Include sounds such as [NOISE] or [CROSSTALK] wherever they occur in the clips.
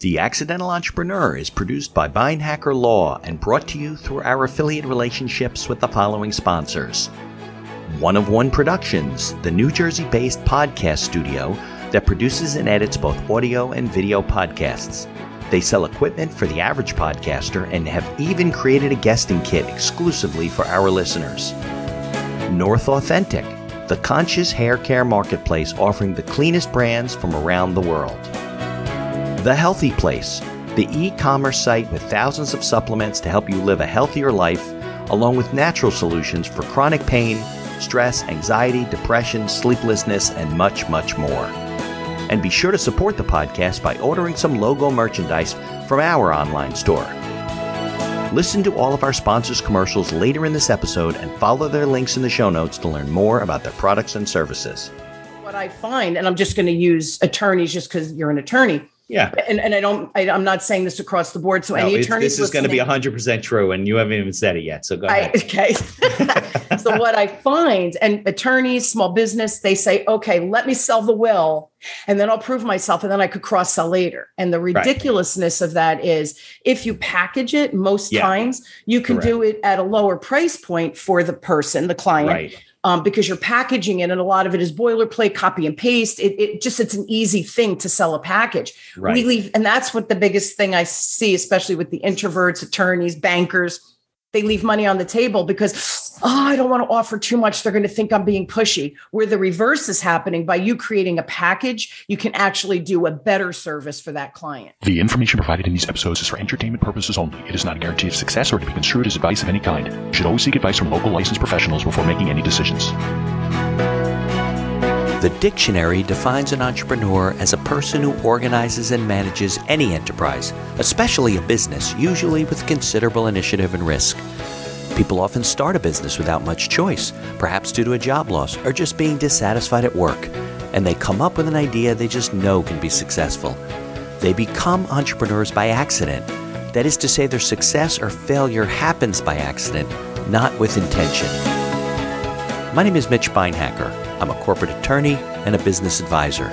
The Accidental Entrepreneur is produced by Beinhaker Law and brought to you through our affiliate relationships with the following sponsors. One of One Productions, the New Jersey based podcast studio that produces and edits both audio and video podcasts. They sell equipment for the average podcaster and have even created a guesting kit exclusively for our listeners. North Authentic, the conscious hair care marketplace offering the cleanest brands from around the world. The Healthy Place, the e commerce site with thousands of supplements to help you live a healthier life, along with natural solutions for chronic pain, stress, anxiety, depression, sleeplessness, and much, much more. And be sure to support the podcast by ordering some logo merchandise from our online store. Listen to all of our sponsors' commercials later in this episode and follow their links in the show notes to learn more about their products and services. What I find, and I'm just going to use attorneys just because you're an attorney. Yeah. And, and I don't, I, am not saying this across the board. So no, any attorneys. This is going to be 100% true. And you haven't even said it yet. So go ahead. I, [LAUGHS] okay. [LAUGHS] so what I find, and attorneys, small business, they say, okay, let me sell the will and then I'll prove myself and then I could cross sell later. And the ridiculousness right. of that is if you package it, most yeah. times you can Correct. do it at a lower price point for the person, the client. Right um, because you're packaging it and a lot of it is boilerplate, copy and paste. It, it just, it's an easy thing to sell a package. Right. We leave, and that's what the biggest thing I see, especially with the introverts, attorneys, bankers, they leave money on the table because oh i don't want to offer too much. They're going to think i'm being pushy. Where the reverse is happening by you creating a package you can actually do a better service for that client. The information provided in these episodes is for entertainment purposes only. It is not a guarantee of success or to be construed as advice of any kind. You should always seek advice from local licensed professionals before making any decisions the dictionary defines an entrepreneur as a person who organizes and manages any enterprise, especially a business, usually with considerable initiative and risk. People often start a business without much choice, perhaps due to a job loss or just being dissatisfied at work, and they come up with an idea they just know can be successful. They become entrepreneurs by accident. That is to say, their success or failure happens by accident, not with intention. My name is Mitch Beinhaker. I'm a corporate attorney and a business advisor.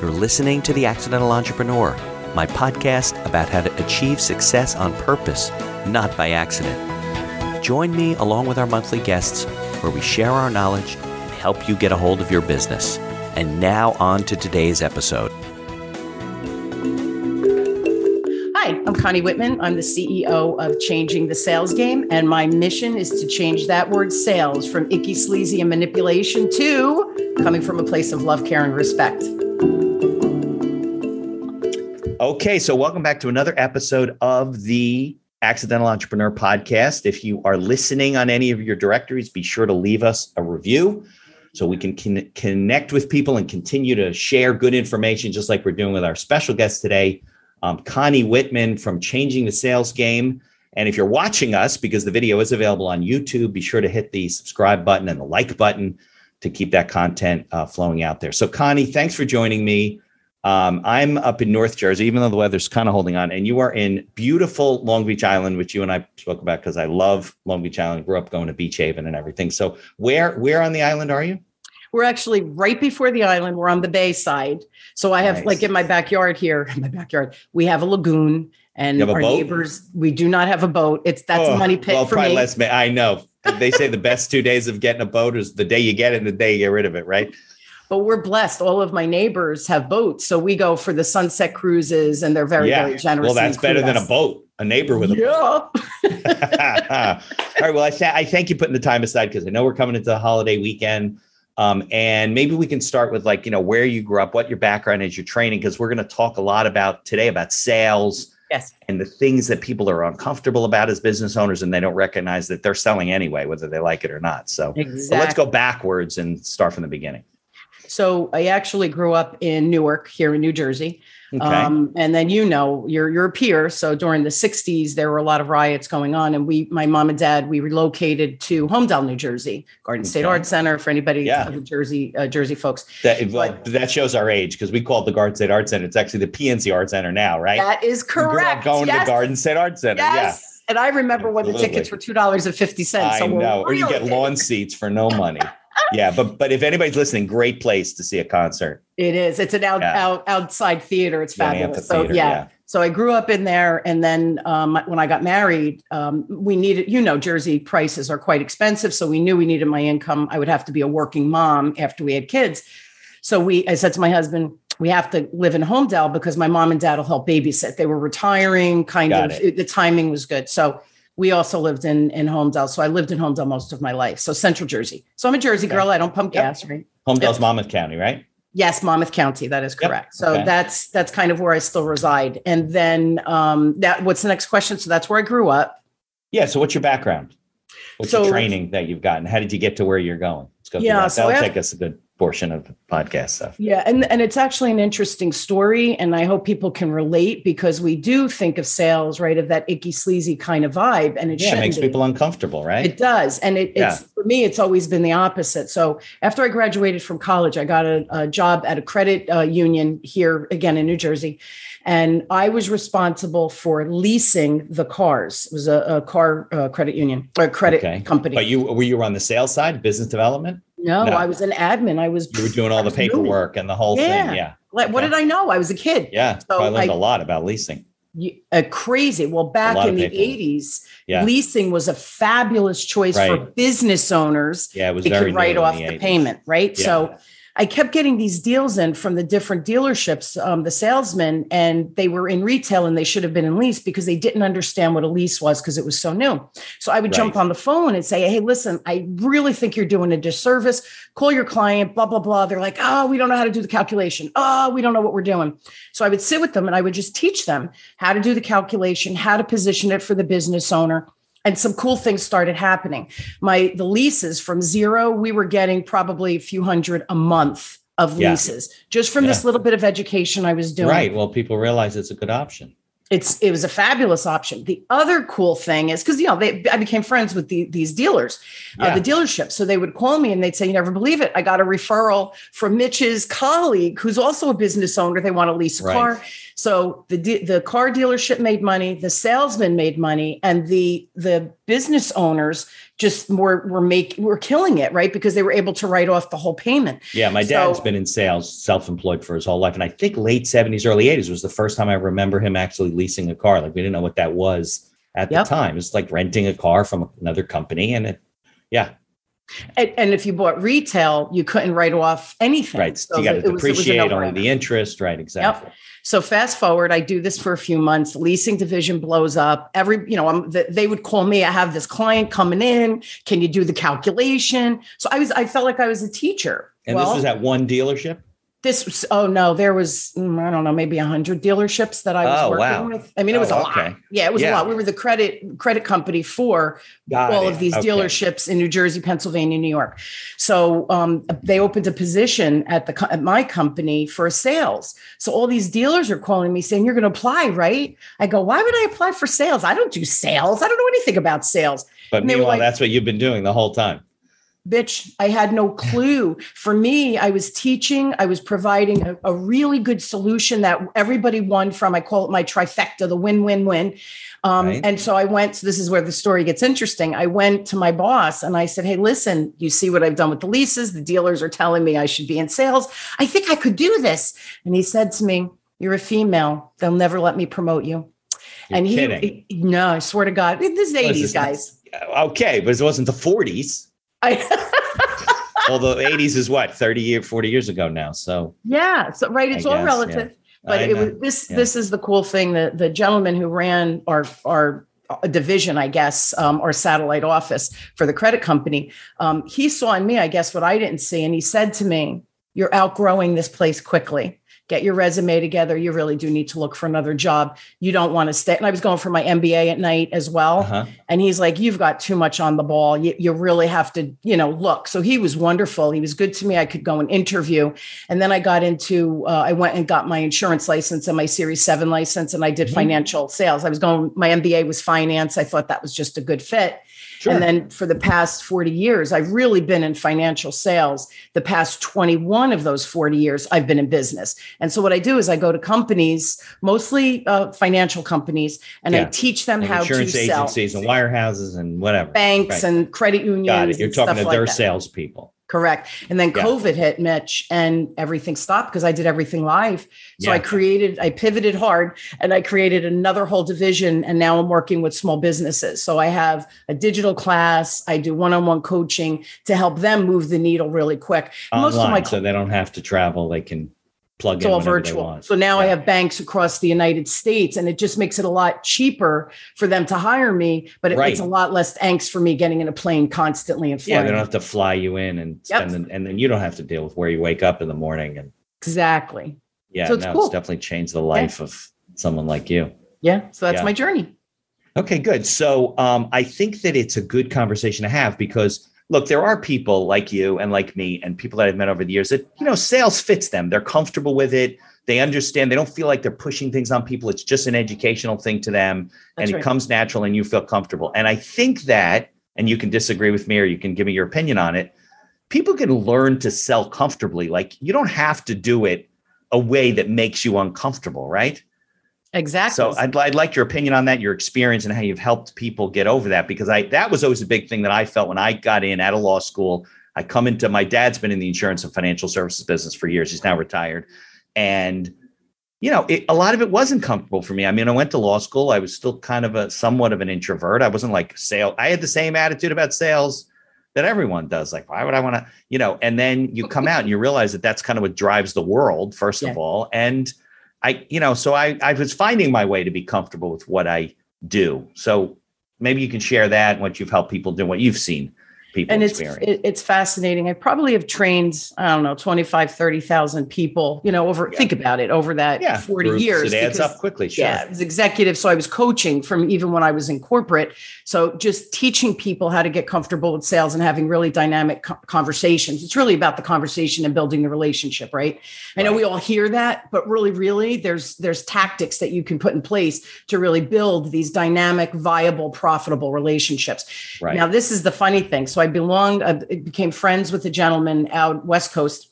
You're listening to The Accidental Entrepreneur, my podcast about how to achieve success on purpose, not by accident. Join me along with our monthly guests where we share our knowledge and help you get a hold of your business. And now on to today's episode. Connie Whitman. I'm the CEO of Changing the Sales Game, and my mission is to change that word sales from icky, sleazy, and manipulation to coming from a place of love, care, and respect. Okay, so welcome back to another episode of the Accidental Entrepreneur Podcast. If you are listening on any of your directories, be sure to leave us a review so we can con- connect with people and continue to share good information, just like we're doing with our special guest today um, Connie Whitman from Changing the Sales Game. And if you're watching us, because the video is available on YouTube, be sure to hit the subscribe button and the like button to keep that content uh, flowing out there. So, Connie, thanks for joining me. Um, I'm up in North Jersey, even though the weather's kind of holding on, and you are in beautiful Long Beach Island, which you and I spoke about because I love Long Beach Island. Grew up going to Beach Haven and everything. So, where where on the island are you? We're actually right before the island. We're on the bay side. So I have nice. like in my backyard here, [LAUGHS] in my backyard, we have a lagoon and our boat? neighbors, we do not have a boat. It's that's oh, a money pit well, for me. Less, I know. They say the [LAUGHS] best two days of getting a boat is the day you get it and the day you get rid of it, right? But we're blessed. All of my neighbors have boats. So we go for the sunset cruises and they're very, yeah. very generous. Well, that's better than a boat, a neighbor with a yeah. boat. [LAUGHS] All right. Well, I, I thank you putting the time aside because I know we're coming into the holiday weekend. Um, and maybe we can start with like, you know, where you grew up, what your background is, your training, because we're going to talk a lot about today about sales yes. and the things that people are uncomfortable about as business owners and they don't recognize that they're selling anyway, whether they like it or not. So, exactly. so let's go backwards and start from the beginning. So I actually grew up in Newark here in New Jersey. Okay. Um, and then you know you're you're a peer. So during the '60s, there were a lot of riots going on, and we, my mom and dad, we relocated to Holmdel, New Jersey, Garden State okay. Art Center. For anybody, yeah. Jersey uh, Jersey folks. That well, but, that shows our age because we call it the Garden State Arts Center. It's actually the PNC Arts Center now, right? That is correct. Going yes. to Garden State Arts Center. Yes. Yeah. And I remember when the tickets were two dollars and fifty cents. So I know, or you get lawn seats for no money yeah, but but if anybody's listening, great place to see a concert. It is. It's an out, yeah. out outside theater. It's fabulous. So yeah. yeah. So I grew up in there, and then um, when I got married, um, we needed, you know, Jersey prices are quite expensive, so we knew we needed my income. I would have to be a working mom after we had kids. So we, I said to my husband, we have to live in Holmdel because my mom and dad will help babysit. They were retiring, kind Got of. it. The timing was good, so we also lived in in Holmdel. So I lived in Holmdel most of my life. So Central Jersey. So I'm a Jersey girl. I don't pump Yep. gas, right? Holmdel's Monmouth County, right? Yes, Monmouth County. That is Yep. correct. So Okay. that's that's kind of where I still reside. And then um, that what's the next question? So that's where I grew up. Yeah. So what's your background? What's So- the training that you've gotten? How did you get to where you're going? Let's go through Yeah, that. That'll I- take us a good portion of the podcast stuff. Yeah, and and it's actually an interesting story, and I hope people can relate because we do think of sales right of that icky sleazy kind of vibe, and it Yeah, it makes be. people uncomfortable, right? It does. And it, Yeah. it's for me, it's always been the opposite. So after I graduated from college, I got a, a job at a credit uh, union here again in New Jersey. And I was responsible for leasing the cars. It was a, a car uh, credit union or credit Okay. company. but you were you on the sales side, business development? No, no. I was an admin. I was You were doing all the paperwork and the whole Yeah. thing. Yeah. Like, what did I know? I was a kid. Yeah. So I learned I- a lot about leasing. You- uh, crazy. Well, back in the 80s, Yeah. leasing was a fabulous choice for business owners. Yeah. It was They very could write off the the payment, right? Yeah. So I kept getting these deals in from the different dealerships, um, the salesmen, and they were in retail and they should have been in lease because they didn't understand what a lease was because it was so new. So I would jump on the phone and say, Hey, listen, I really think you're doing a disservice. Call your client, blah, blah, blah. They're like, Oh, we don't know how to do the calculation. Oh, we don't know what we're doing. So I would sit with them and I would just teach them how to do the calculation, how to position it for the business owner. And some cool things started happening. My the leases from zero, we were getting probably a few hundred a month of Yeah. leases just from this little bit of education I was doing. Right. Well, people realize it's a good option. It's it was a fabulous option. The other cool thing is because you know they I became friends with the, these dealers, Yeah. uh, the dealership. So they would call me and they'd say, "You never believe it! I got a referral from Mitch's colleague, who's also a business owner. They want to lease a Right. car." So the the car dealership made money, the salesman made money, and the the business owners just were were make were killing it, right? Because they were able to write off the whole payment. Yeah, my dad's So- been in sales, self-employed for his whole life, and I think late seventies, early eighties was the first time I remember him actually leasing a car. Like we didn't know what that was at Yep. the time. It's like renting a car from another company, and it, yeah, And, and if you bought retail, you couldn't write off anything. right. So you got to it was- it was a depreciate only no-brainer. the interest, right? Exactly. So fast forward, I do this for a few months. Leasing division blows up. Every, you know, I'm, th- they would call me. I have this client coming in. Can you do the calculation? So I was, I felt like I was a teacher. And well, this was at one dealership. This was, oh no, there was, mm, I don't know, maybe a hundred dealerships that I was Oh, working wow. with. I mean, it was Oh, a lot. okay. Yeah, it was a lot. We were the credit credit company for Got all it. of these Okay. dealerships in New Jersey, Pennsylvania, New York. So um, they opened a position at the at my company for sales. So all these dealers are calling me saying, "You're going to apply, right?" I go, "Why would I apply for sales? I don't do sales. I don't know anything about sales." But and meanwhile, like- that's what you've been doing the whole time. Bitch i had no clue. For me i was teaching i was providing a, a really good solution that everybody won from. I call it my trifecta the win-win-win um, Right. and so i went so this is where the story gets interesting. I went to my boss and i said hey listen you see what i've done with the leases? The dealers are telling me i should be in sales. I think i could do this. And he said to me you're a female. They'll never let me promote you. You're and he, kidding. he- no i swear to god this is 80s guys. Okay, but it wasn't the 40s. I, [LAUGHS] Although 80s is what 30 year 40 years ago now. So yeah so right it's I all guess, relative but I it know. was this Yeah. this is the cool thing that the gentleman who ran our our uh, division i guess um, our satellite office for the credit company um, he saw in me i guess what i didn't see and he said to me you're outgrowing this place quickly get your resume together you really do need to look for another job you don't want to stay and i was going for my mba at night as well uh-huh. and he's like, You've got too much on the ball. You, you really have to, you know, look. So he was wonderful. He was good to me. I could go and interview. And then I got into, uh, I went and got my insurance license and my Series 7 license, and I did Mhm. financial sales. I was going, my MBA was finance. I thought that was just a good fit. Sure. And then for the past 40 years, I've really been in financial sales. The past 21 of those 40 years, I've been in business. And so what I do is I go to companies, mostly uh, financial companies, and I teach them Like how insurance to sell Insurance agencies and wirehouses and whatever. banks Right. and credit unions. Got it. You're talking to like their that. salespeople. Correct. And then yeah. COVID hit Mitch and everything stopped because I did everything live. So yeah. I created, I pivoted hard and I created another whole division. And now I'm working with small businesses. So I have a digital class, I do one on one coaching to help them move the needle really quick. Online, Most of my so they don't have to travel, they can plug it's all virtual. So now yeah. I have banks across the United States, and it just makes it a lot cheaper for them to hire me. But it right. makes a lot less angst for me getting in a plane constantly and flying. Yeah, they don't have to fly you in and spend, yep. and then you don't have to deal with where you wake up in the morning and exactly. Yeah, so it's, no, cool. it's definitely changed the life yeah. of someone like you. Yeah, so that's yeah. my journey. Okay, good. So um, I think that it's a good conversation to have because look, there are people like you and like me and people that I've met over the years that, you know, sales fits them. They're comfortable with it. They understand. They don't feel like they're pushing things on people. It's just an educational thing to them That's and right. it comes natural and you feel comfortable. And I think that, and you can disagree with me or you can give me your opinion on it, people can learn to sell comfortably. Like you don't have to do it a way that makes you uncomfortable, right? Exactly. So I'd, I'd like your opinion on that, your experience, and how you've helped people get over that. Because I that was always a big thing that I felt when I got in at a law school. I come into my dad's been in the insurance and financial services business for years. He's now retired, and you know, it, a lot of it wasn't comfortable for me. I mean, I went to law school. I was still kind of a somewhat of an introvert. I wasn't like sale. I had the same attitude about sales that everyone does. Like, why would I want to, you know? And then you come out and you realize that that's kind of what drives the world, first yeah. of all, and I, you know, so I, I was finding my way to be comfortable with what I do. So maybe you can share that what you've helped people do, what you've seen people and it's it, it's fascinating. I probably have trained i don't know 25 30,000 people you know over yeah. think about it over that yeah. 40 Groups, years it adds because, up quickly. Sure. yeah as executive so i was coaching from even when i was in corporate. So just teaching people how to get comfortable with sales and having really dynamic co- conversations. It's really about the conversation and building the relationship right? I know we all hear that but really really there's there's tactics that you can put in place to really build these dynamic viable profitable relationships. Right. now this is the funny thing. So I belonged, I became friends with a gentleman out West Coast.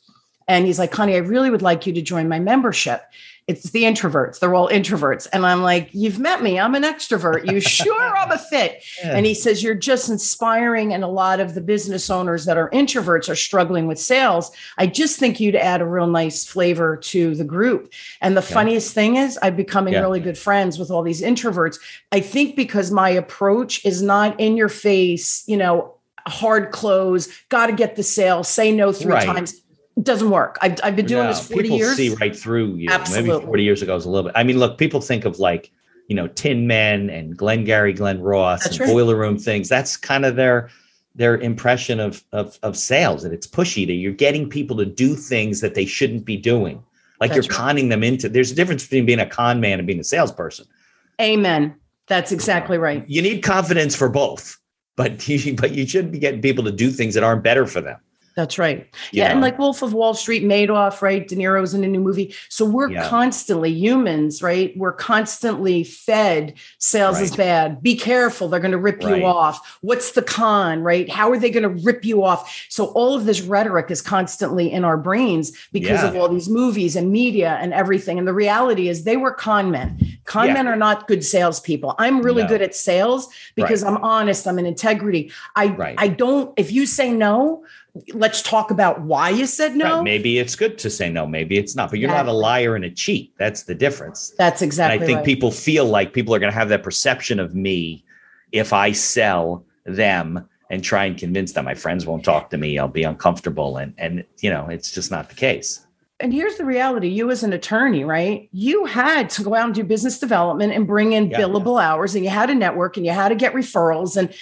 And he's like, Connie, I really would like you to join my membership it's the introverts. They're all introverts. And I'm like, You've met me. I'm an extrovert. You [LAUGHS] sure I'm a fit? Yeah. And he says, You're just inspiring. And a lot of the business owners that are introverts are struggling with sales. I just think you'd add a real nice flavor to the group. And the yeah. funniest thing is, I'm becoming yeah. really good friends with all these introverts. I think because my approach is not in your face, you know, hard close, got to get the sale, say no three right. times doesn't work. I've, I've been doing no, this 40 people years. see right through you. Absolutely. Maybe 40 years ago was a little bit. I mean, look, people think of like, you know, Tin Men and Glengarry Glen Ross That's and right. Boiler Room things. That's kind of their their impression of, of of sales that it's pushy that you're getting people to do things that they shouldn't be doing. Like That's you're conning them into there's a difference between being a con man and being a salesperson. Amen. That's exactly right. You need confidence for both, but you, [LAUGHS] but you shouldn't be getting people to do things that aren't better for them. That's right. You yeah. Know? And like Wolf of Wall Street, Madoff, right? De Niro's in a new movie. So we're yeah. constantly humans, right? We're constantly fed sales right. is bad. Be careful. They're going to rip right. you off. What's the con, right? How are they going to rip you off? So all of this rhetoric is constantly in our brains because yeah. of all these movies and media and everything. And the reality is they were con men. Con yeah. men are not good salespeople. I'm really no. good at sales because right. I'm honest. I'm in integrity. I, I don't, if you say no, let's talk about why you said no. Right. Maybe it's good to say no. Maybe it's not. But you're exactly. not a liar and a cheat. That's the difference. That's exactly. And I think right. people feel like people are going to have that perception of me if I sell them and try and convince them. My friends won't talk to me. I'll be uncomfortable, and and you know it's just not the case. And here's the reality: you as an attorney, right? You had to go out and do business development and bring in yeah, billable yeah. hours, and you had to network, and you had to get referrals, and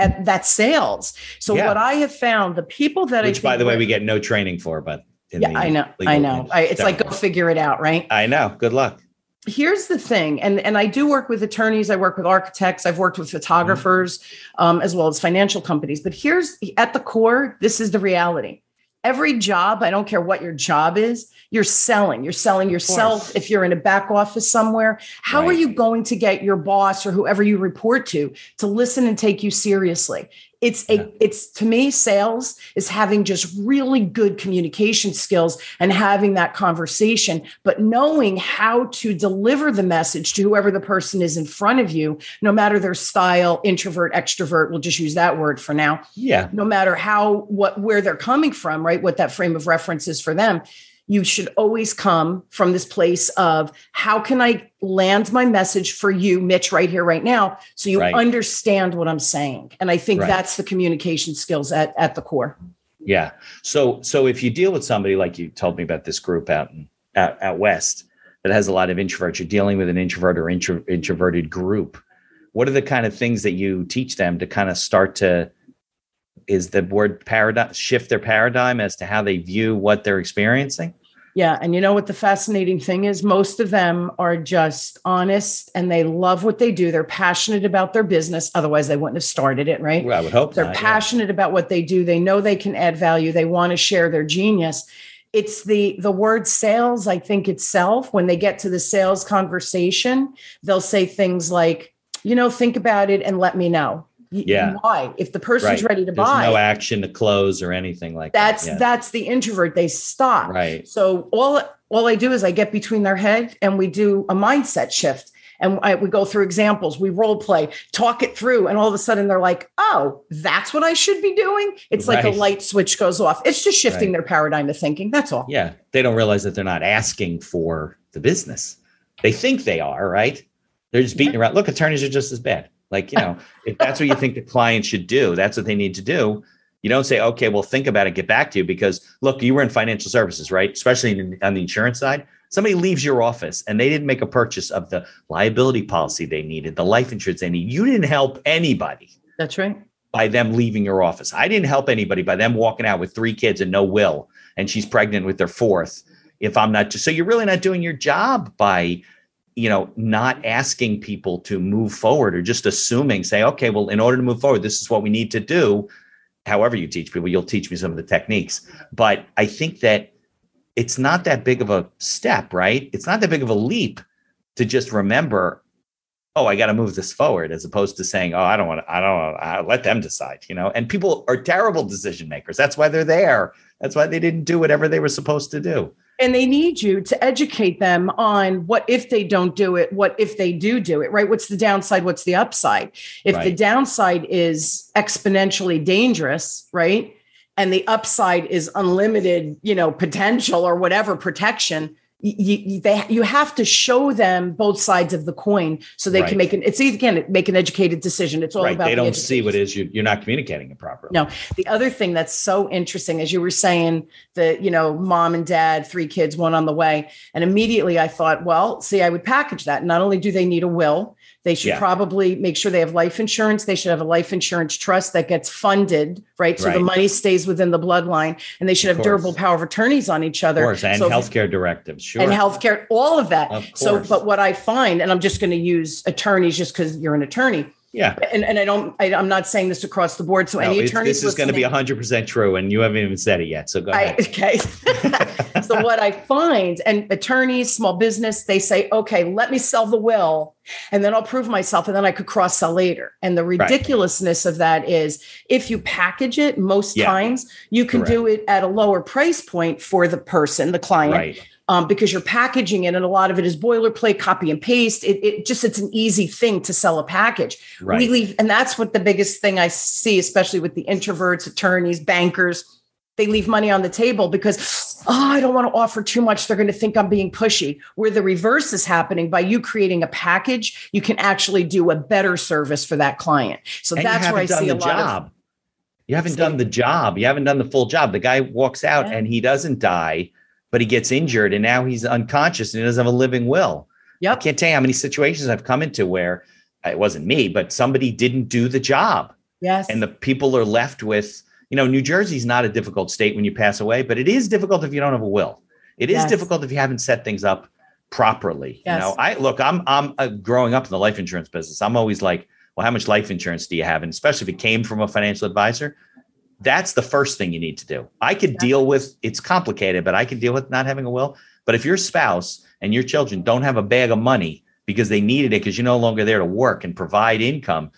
at that sales. So yeah. what I have found, the people that I which, by the way, we get no training for, but yeah, I know, I know. I, it's like go figure it out, right? I know. Good luck. Here's the thing, and and I do work with attorneys. I work with architects. I've worked with photographers, mm-hmm. um, as well as financial companies. But here's at the core, this is the reality every job, I don't care what your job is, you're selling. You're selling yourself. If you're in a back office somewhere, how right. are you going to get your boss or whoever you report to to listen and take you seriously? It's a it's to me sales is having just really good communication skills and having that conversation but knowing how to deliver the message to whoever the person is in front of you no matter their style introvert extrovert we'll just use that word for now yeah. no matter how what where they're coming from right what that frame of reference is for them you should always come from this place of how can I land my message for you, Mitch, right here, right now, so you right. understand what I'm saying. And I think right. that's the communication skills at, at the core. Yeah. So so if you deal with somebody like you told me about this group out in out, out west that has a lot of introverts, you're dealing with an introvert or intro, introverted group. What are the kind of things that you teach them to kind of start to is the word paradigm shift their paradigm as to how they view what they're experiencing? Yeah. And you know what the fascinating thing is? Most of them are just honest and they love what they do. They're passionate about their business. Otherwise, they wouldn't have started it, right? Well, I would hope they're not, passionate yeah. about what they do. They know they can add value. They want to share their genius. It's the the word sales, I think itself, when they get to the sales conversation, they'll say things like, you know, think about it and let me know yeah. why? If the person's right. ready to There's buy. no action to close or anything like that's that. Yeah. that's the introvert. They stop. Right. So all all i do is i get between their head and we do a mindset shift. And I, we go through examples. We role play talk it through and all of a sudden they're like oh that's what i should be doing? It's right. like a light switch goes off. It's just shifting right. their paradigm of thinking. That's all. Yeah. They don't realize that they're not asking for the business. They think they are right? They're just beating yeah. around. Look attorneys are just as bad like, you know, if that's what you think the client should do, that's what they need to do. You don't say, okay, well, think about it, get back to you. Because look, you were in financial services, right? Especially in, on the insurance side. Somebody leaves your office and they didn't make a purchase of the liability policy they needed, the life insurance they need. You didn't help anybody. That's right. By them leaving your office. I didn't help anybody by them walking out with three kids and no will. And she's pregnant with their fourth. If I'm not just so you're really not doing your job by you know, not asking people to move forward or just assuming, say, okay, well, in order to move forward, this is what we need to do. However, you teach people, you'll teach me some of the techniques. But I think that it's not that big of a step, right? It's not that big of a leap to just remember, oh, I got to move this forward, as opposed to saying, oh, I don't want to, I don't want to let them decide, you know. And people are terrible decision makers. That's why they're there. That's why they didn't do whatever they were supposed to do and they need you to educate them on what if they don't do it what if they do do it right? What's the downside what's the upside? If right. the downside is exponentially dangerous right? And the upside is unlimited you know potential or whatever protection you, you, they, you have to show them both sides of the coin so they right. can make an it's again make an educated decision. It's all right. about they don't see what is you, you're not communicating it properly. No. The other thing that's so interesting as you were saying the you know mom and dad three kids one on the way and immediately i thought well see i would package that. Not only do they need a will they should yeah. probably make sure they have life insurance. They should have a life insurance trust that gets funded, right? So right. the money stays within the bloodline, and they should of have course. durable power of attorneys on each other. Of course, and so healthcare directives, sure. And healthcare, all of that. Of so, but what I find, and I'm just going to use attorneys just because you're an attorney yeah. And, and I don't, I, am not saying this across the board. So no, any attorneys, this is going to be 100% true. And you haven't even said it yet. So go ahead. [LAUGHS] Okay. [LAUGHS] so what I find, and attorneys, small business, they say, okay, let me sell the will and then I'll prove myself and then I could cross sell later. And the ridiculousness right. of that is if you package it, most yeah. times you can Correct. do it at a lower price point for the person, the client. Right um, because you're packaging it and a lot of it is boilerplate, copy and paste. It, it just, it's an easy thing to sell a package. Right. We leave, and that's what the biggest thing I see, especially with the introverts, attorneys, bankers, they leave money on the table because, oh, I don't want to offer too much. They're going to think I'm being pushy. Where the reverse is happening by you creating a package, you can actually do a better service for that client. So and that's where I see a lot job. of. You haven't done the job. You haven't done the full job. The guy walks out yeah. and he doesn't die but he gets injured and now he's unconscious and he doesn't have a living will. Yep. I can't tell you how many situations I've come into where it wasn't me, but somebody didn't do the job. Yes. And the people are left with, you know, New Jersey's not a difficult state when you pass away, but it is difficult if you don't have a will. It is yes. difficult if you haven't set things up properly. Yes. You know, I look, I'm I'm uh, growing up in the life insurance business. I'm always like, well, how much life insurance do you have? And especially if it came from a financial advisor, that's the first thing you need to do. I could deal with it's complicated, but I can deal with not having a will. But if your spouse and your children don't have a bag of money because they needed it because you're no longer there to work and provide income,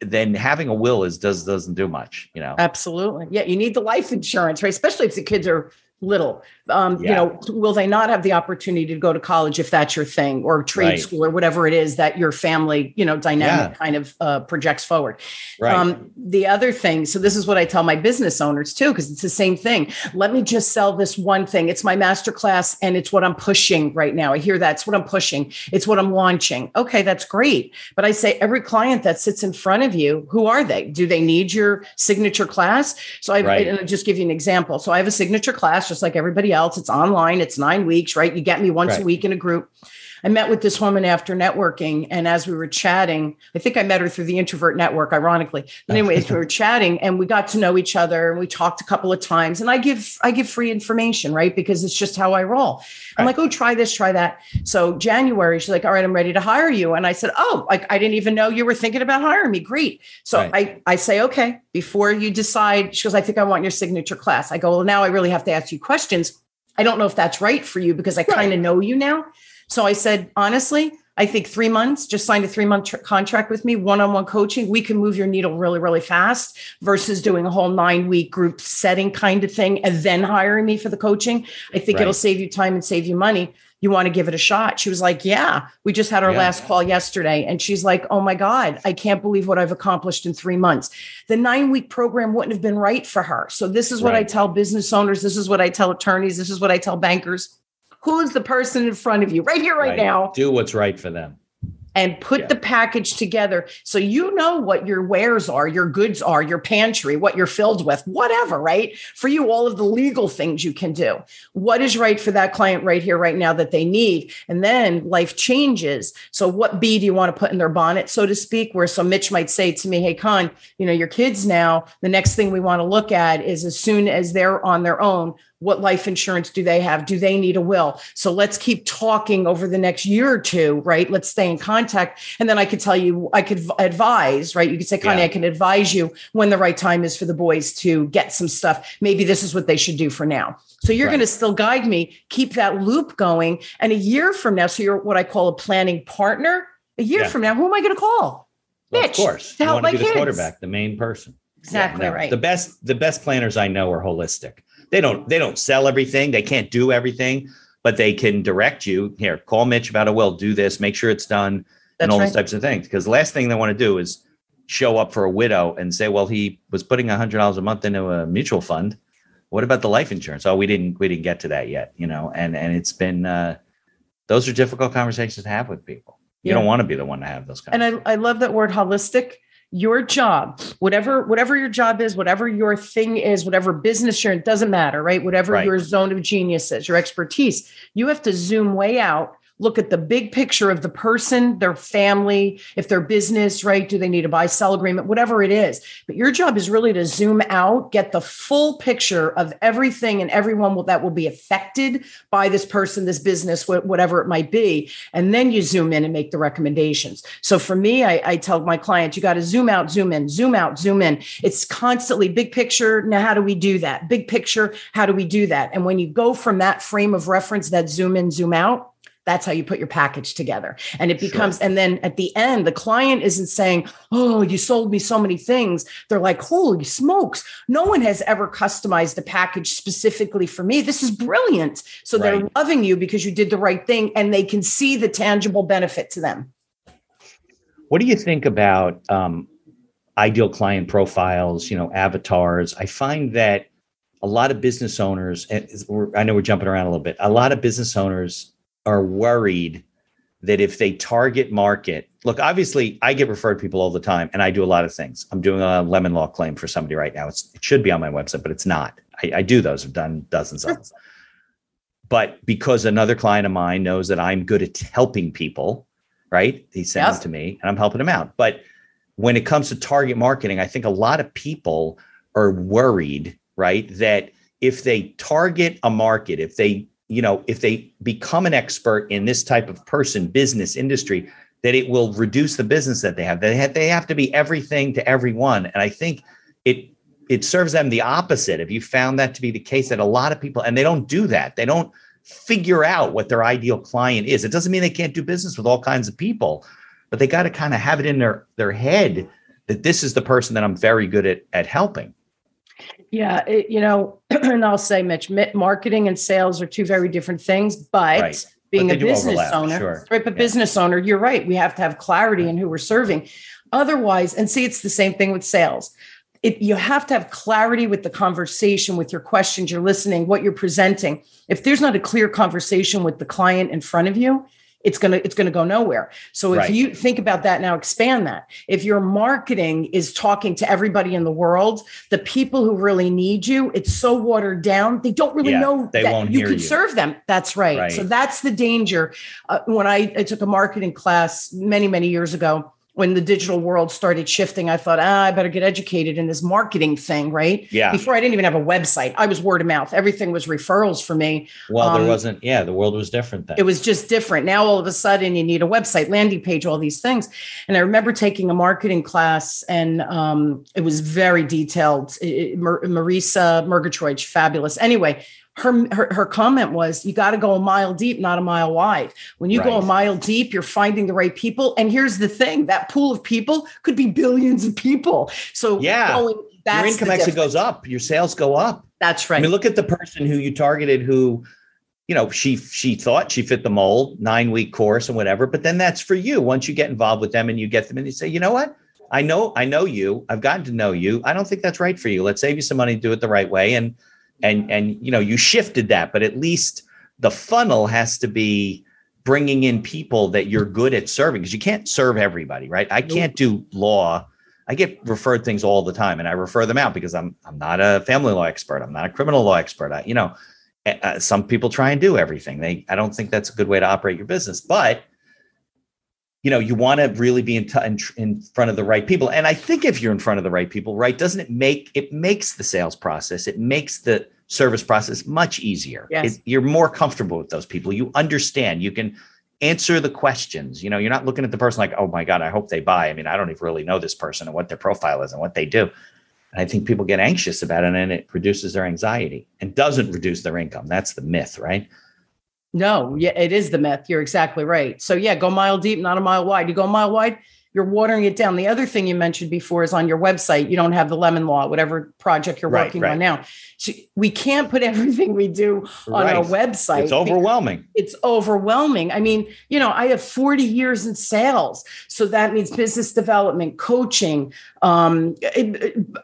then having a will is does doesn't do much, you know. Absolutely. Yeah, you need the life insurance, right? Especially if the kids are little. Um, yeah. You know, will they not have the opportunity to go to college if that's your thing, or trade right. school, or whatever it is that your family, you know, dynamic yeah. kind of uh, projects forward? Right. Um, the other thing, so this is what I tell my business owners too, because it's the same thing. Let me just sell this one thing. It's my master class, and it's what I'm pushing right now. I hear that's what I'm pushing. It's what I'm launching. Okay, that's great. But I say every client that sits in front of you, who are they? Do they need your signature class? So I right. and I'll just give you an example. So I have a signature class, just like everybody else. It's online. It's nine weeks, right? You get me once right. a week in a group. I met with this woman after networking, and as we were chatting, I think I met her through the introvert network, ironically. But oh. anyways, we [LAUGHS] were chatting and we got to know each other and we talked a couple of times. And I give I give free information, right? Because it's just how I roll. I'm like, oh, try this, try that. So January, she's like, all right, I'm ready to hire you. And I said, oh, like I didn't even know you were thinking about hiring me. Great. So right. I I say, okay, before you decide, she goes, I think I want your signature class. I go, well, now I really have to ask you questions. I don't know if that's right for you because I right. kind of know you now. So I said, honestly, I think three months, just signed a three month tr- contract with me, one on one coaching. We can move your needle really, really fast versus doing a whole nine week group setting kind of thing and then hiring me for the coaching. I think right. it'll save you time and save you money. You want to give it a shot? She was like, Yeah, we just had our yeah. last call yesterday. And she's like, Oh my God, I can't believe what I've accomplished in three months. The nine week program wouldn't have been right for her. So, this is what right. I tell business owners. This is what I tell attorneys. This is what I tell bankers who is the person in front of you right here, right, right. now? Do what's right for them and put yeah. the package together so you know what your wares are, your goods are, your pantry, what you're filled with, whatever, right? For you, all of the legal things you can do. What is right for that client right here, right now that they need? And then life changes. So, what bee do you want to put in their bonnet, so to speak? Where so Mitch might say to me, Hey, Con, you know, your kids now, the next thing we want to look at is as soon as they're on their own, what life insurance do they have? Do they need a will? So let's keep talking over the next year or two, right? Let's stay in contact. And then I could tell you, I could advise, right? You could say, Connie, yeah. I can advise you when the right time is for the boys to get some stuff. Maybe this is what they should do for now. So you're right. going to still guide me, keep that loop going. And a year from now, so you're what I call a planning partner. A year yeah. from now, who am I going to call? Well, Mitch, of course. To you want to be the quarterback, the main person. Exactly yeah, no, right. The best, the best planners I know are holistic they don't they don't sell everything. They can't do everything but they can direct you. Here call mitch about a will do this make sure it's done That's and all right. those types of things. Because the last thing they want to do is show up for a widow and say well he was putting a hundred dollars a month into a mutual fund. What about the life insurance? Oh we didn't we didn't get to that yet you know and and it's been uh those are difficult conversations to have with people. You yeah. don't want to be the one to have those and I, I love that word holistic your job whatever whatever your job is whatever your thing is whatever business you're in doesn't matter right whatever right. your zone of genius is your expertise you have to zoom way out look at the big picture of the person, their family, if their business, right? Do they need a buy sell agreement, whatever it is. But your job is really to zoom out, get the full picture of everything and everyone will, that will be affected by this person, this business, whatever it might be. And then you zoom in and make the recommendations. So for me, I, I tell my clients, you got to zoom out, zoom in, zoom out, zoom in. It's constantly big picture. Now, how do we do that? Big picture. How do we do that? And when you go from that frame of reference, that zoom in, zoom out, that's how you put your package together. And it becomes, sure. and then at the end, the client isn't saying, Oh, you sold me so many things. They're like, Holy smokes, no one has ever customized a package specifically for me. This is brilliant. So right. they're loving you because you did the right thing and they can see the tangible benefit to them. What do you think about um, ideal client profiles, you know, avatars? I find that a lot of business owners, and I know we're jumping around a little bit, a lot of business owners are worried that if they target market, look, obviously I get referred people all the time and I do a lot of things. I'm doing a lemon law claim for somebody right now. It's, it should be on my website, but it's not. I, I do those. I've done dozens of them. But because another client of mine knows that I'm good at helping people, right? He sends yep. to me and I'm helping him out. But when it comes to target marketing, I think a lot of people are worried, right? That if they target a market, if they you know, if they become an expert in this type of person, business, industry, that it will reduce the business that they have. They have, they have to be everything to everyone. And I think it it serves them the opposite. If you found that to be the case, that a lot of people and they don't do that. They don't figure out what their ideal client is. It doesn't mean they can't do business with all kinds of people, but they got to kind of have it in their their head that this is the person that I'm very good at at helping. Yeah, it, you know, [CLEARS THROAT] and I'll say, Mitch, marketing and sales are two very different things, but right. being but a business overlap, owner, sure. right? But yeah. business owner, you're right. We have to have clarity in who we're serving. Otherwise, and see, it's the same thing with sales. It, you have to have clarity with the conversation, with your questions, you're listening, what you're presenting. If there's not a clear conversation with the client in front of you, it's going to it's going to go nowhere so if right. you think about that now expand that if your marketing is talking to everybody in the world the people who really need you it's so watered down they don't really yeah, know that you you. serve them that's right. right. so that's the danger uh, when I, I took a marketing class many many years ago when the digital world started shifting, I thought, ah, I better get educated in this marketing thing, right? Yeah. Before I didn't even have a website, I was word of mouth. Everything was referrals for me. Well, um, there wasn't, yeah, the world was different then. It was just different. Now, all of a sudden, you need a website, landing page, all these things. And I remember taking a marketing class, and um, it was very detailed. It, Marisa Murgatroyd, fabulous. Anyway, her, her, her comment was you got to go a mile deep not a mile wide. When you right. go a mile deep you're finding the right people. And here's the thing that pool of people could be billions of people. So yeah. going, your income actually goes up. Your sales go up. That's right i mean look at the person who you targeted who you know she she thought she fit the mold nine week course and whatever but then that's for you. Once you get involved with them and you get them and you say you know what? I know i know you. I've gotten to know you. I don't think that's right for you. Let's save you some money do it the right way. And and and you know you shifted that but at least the funnel has to be bringing in people that you're good at serving because you can't serve everybody right? I can't do law. I get referred things all the time and i refer them out because i'm i'm not a family law expert. I'm not a criminal law expert. I, you know uh, some people try and do everything. They i don't think that's a good way to operate your business but you know you want to really be in, t- in, in front of the right people. And i think if you're in front of the right people right doesn't it make it makes the sales process it makes the service process much easier. Yes. It, you're more comfortable with those people. You understand. You can answer the questions. You know you're not looking at the person like oh my god i hope they buy. I mean i don't even really know this person and what their profile is and what they do. And i think people get anxious about it and it reduces their anxiety and doesn't reduce their income. That's the myth right no, yeah, it is the myth. You're exactly right. So yeah, go mile deep, not a mile wide. You go a mile wide, you're watering it down. The other thing you mentioned before is on your website, you don't have the lemon law, whatever project you're right, working right. on now. So we can't put [LAUGHS] everything we do on right. our website. It's overwhelming. It's overwhelming. I mean, you know, I have 40 years in sales. So that means business development, coaching. Um,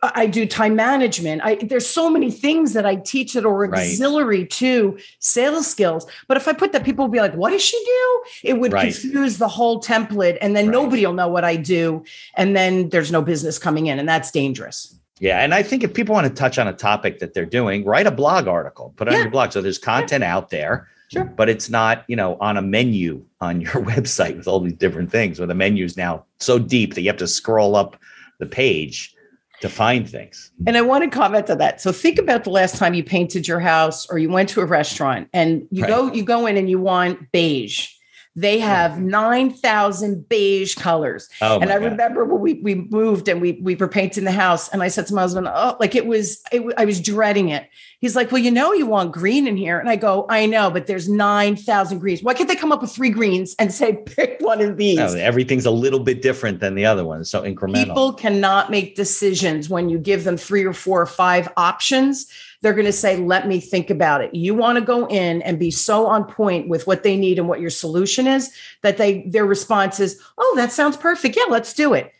I do time management. I, there's so many things that I teach that are auxiliary to sales skills. But if I put that, people will be like, what does she do? It would confuse the whole template. And then nobody will know what I do. And then there's no business coming in. And that's dangerous. Yeah, and I think if people want to touch on a topic that they're doing, write a blog article, put it yeah. on your blog. So there's content yeah. out there, sure. but it's not, you know, on a menu on your [LAUGHS] website with all these different things. Where the menu is now so deep that you have to scroll up the page to find things. And I want to comment on that. So think about the last time you painted your house or you went to a restaurant and you right. go you go in and you want beige they oh. have 9,000 beige colors. Oh and I God. remember when we, we moved and we, we were painting the house and I said to my husband, oh, like it was, it, I was dreading it. He's like, well, you know, you want green in here. And I go, I know, but there's 9,000 greens. Why can't they come up with three greens and say, [LAUGHS] pick one of these? No, everything's a little bit different than the other one. So incremental. People cannot make decisions when you give them three or four or five options they're going to say, let me think about it. You want to go in and be so on point with what they need and what your solution is that they their response is, oh, that sounds perfect. Yeah, let's do it.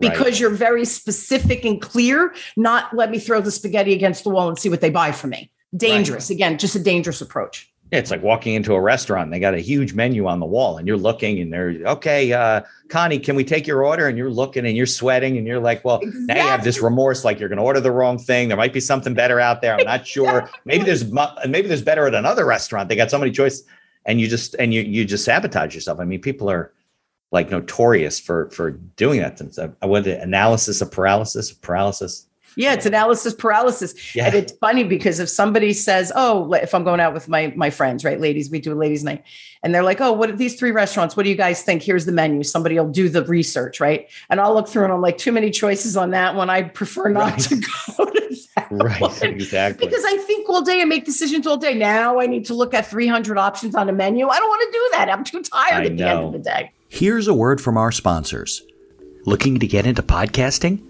Because right. you're very specific and clear, not let me throw the spaghetti against the wall and see what they buy from me. Dangerous. Right. Again, just a dangerous approach. It's like walking into a restaurant. They got a huge menu on the wall, and you're looking, and they're okay. Uh, Connie, can we take your order? And you're looking, and you're sweating, and you're like, well, exactly. now you have this remorse, like you're going to order the wrong thing. There might be something better out there. I'm not sure. Maybe there's maybe there's better at another restaurant. They got so many choices, and you just and you you just sabotage yourself. I mean, people are like notorious for for doing that. Since I, I went to analysis of paralysis, paralysis yeah, it's analysis paralysis. Yeah. And it's funny because if somebody says, Oh, if I'm going out with my my friends, right? Ladies, we do a ladies' night. And they're like, Oh, what are these three restaurants? What do you guys think? Here's the menu. Somebody will do the research, right? And I'll look through and I'm like, too many choices on that one. I prefer not right. to [LAUGHS] go to that. [LAUGHS] Right, one. exactly. Because I think all day and make decisions all day. Now I need to look at 300 options on a menu. I don't want to do that. I'm too tired I at know. the end of the day. Here's a word from our sponsors. Looking to get into podcasting?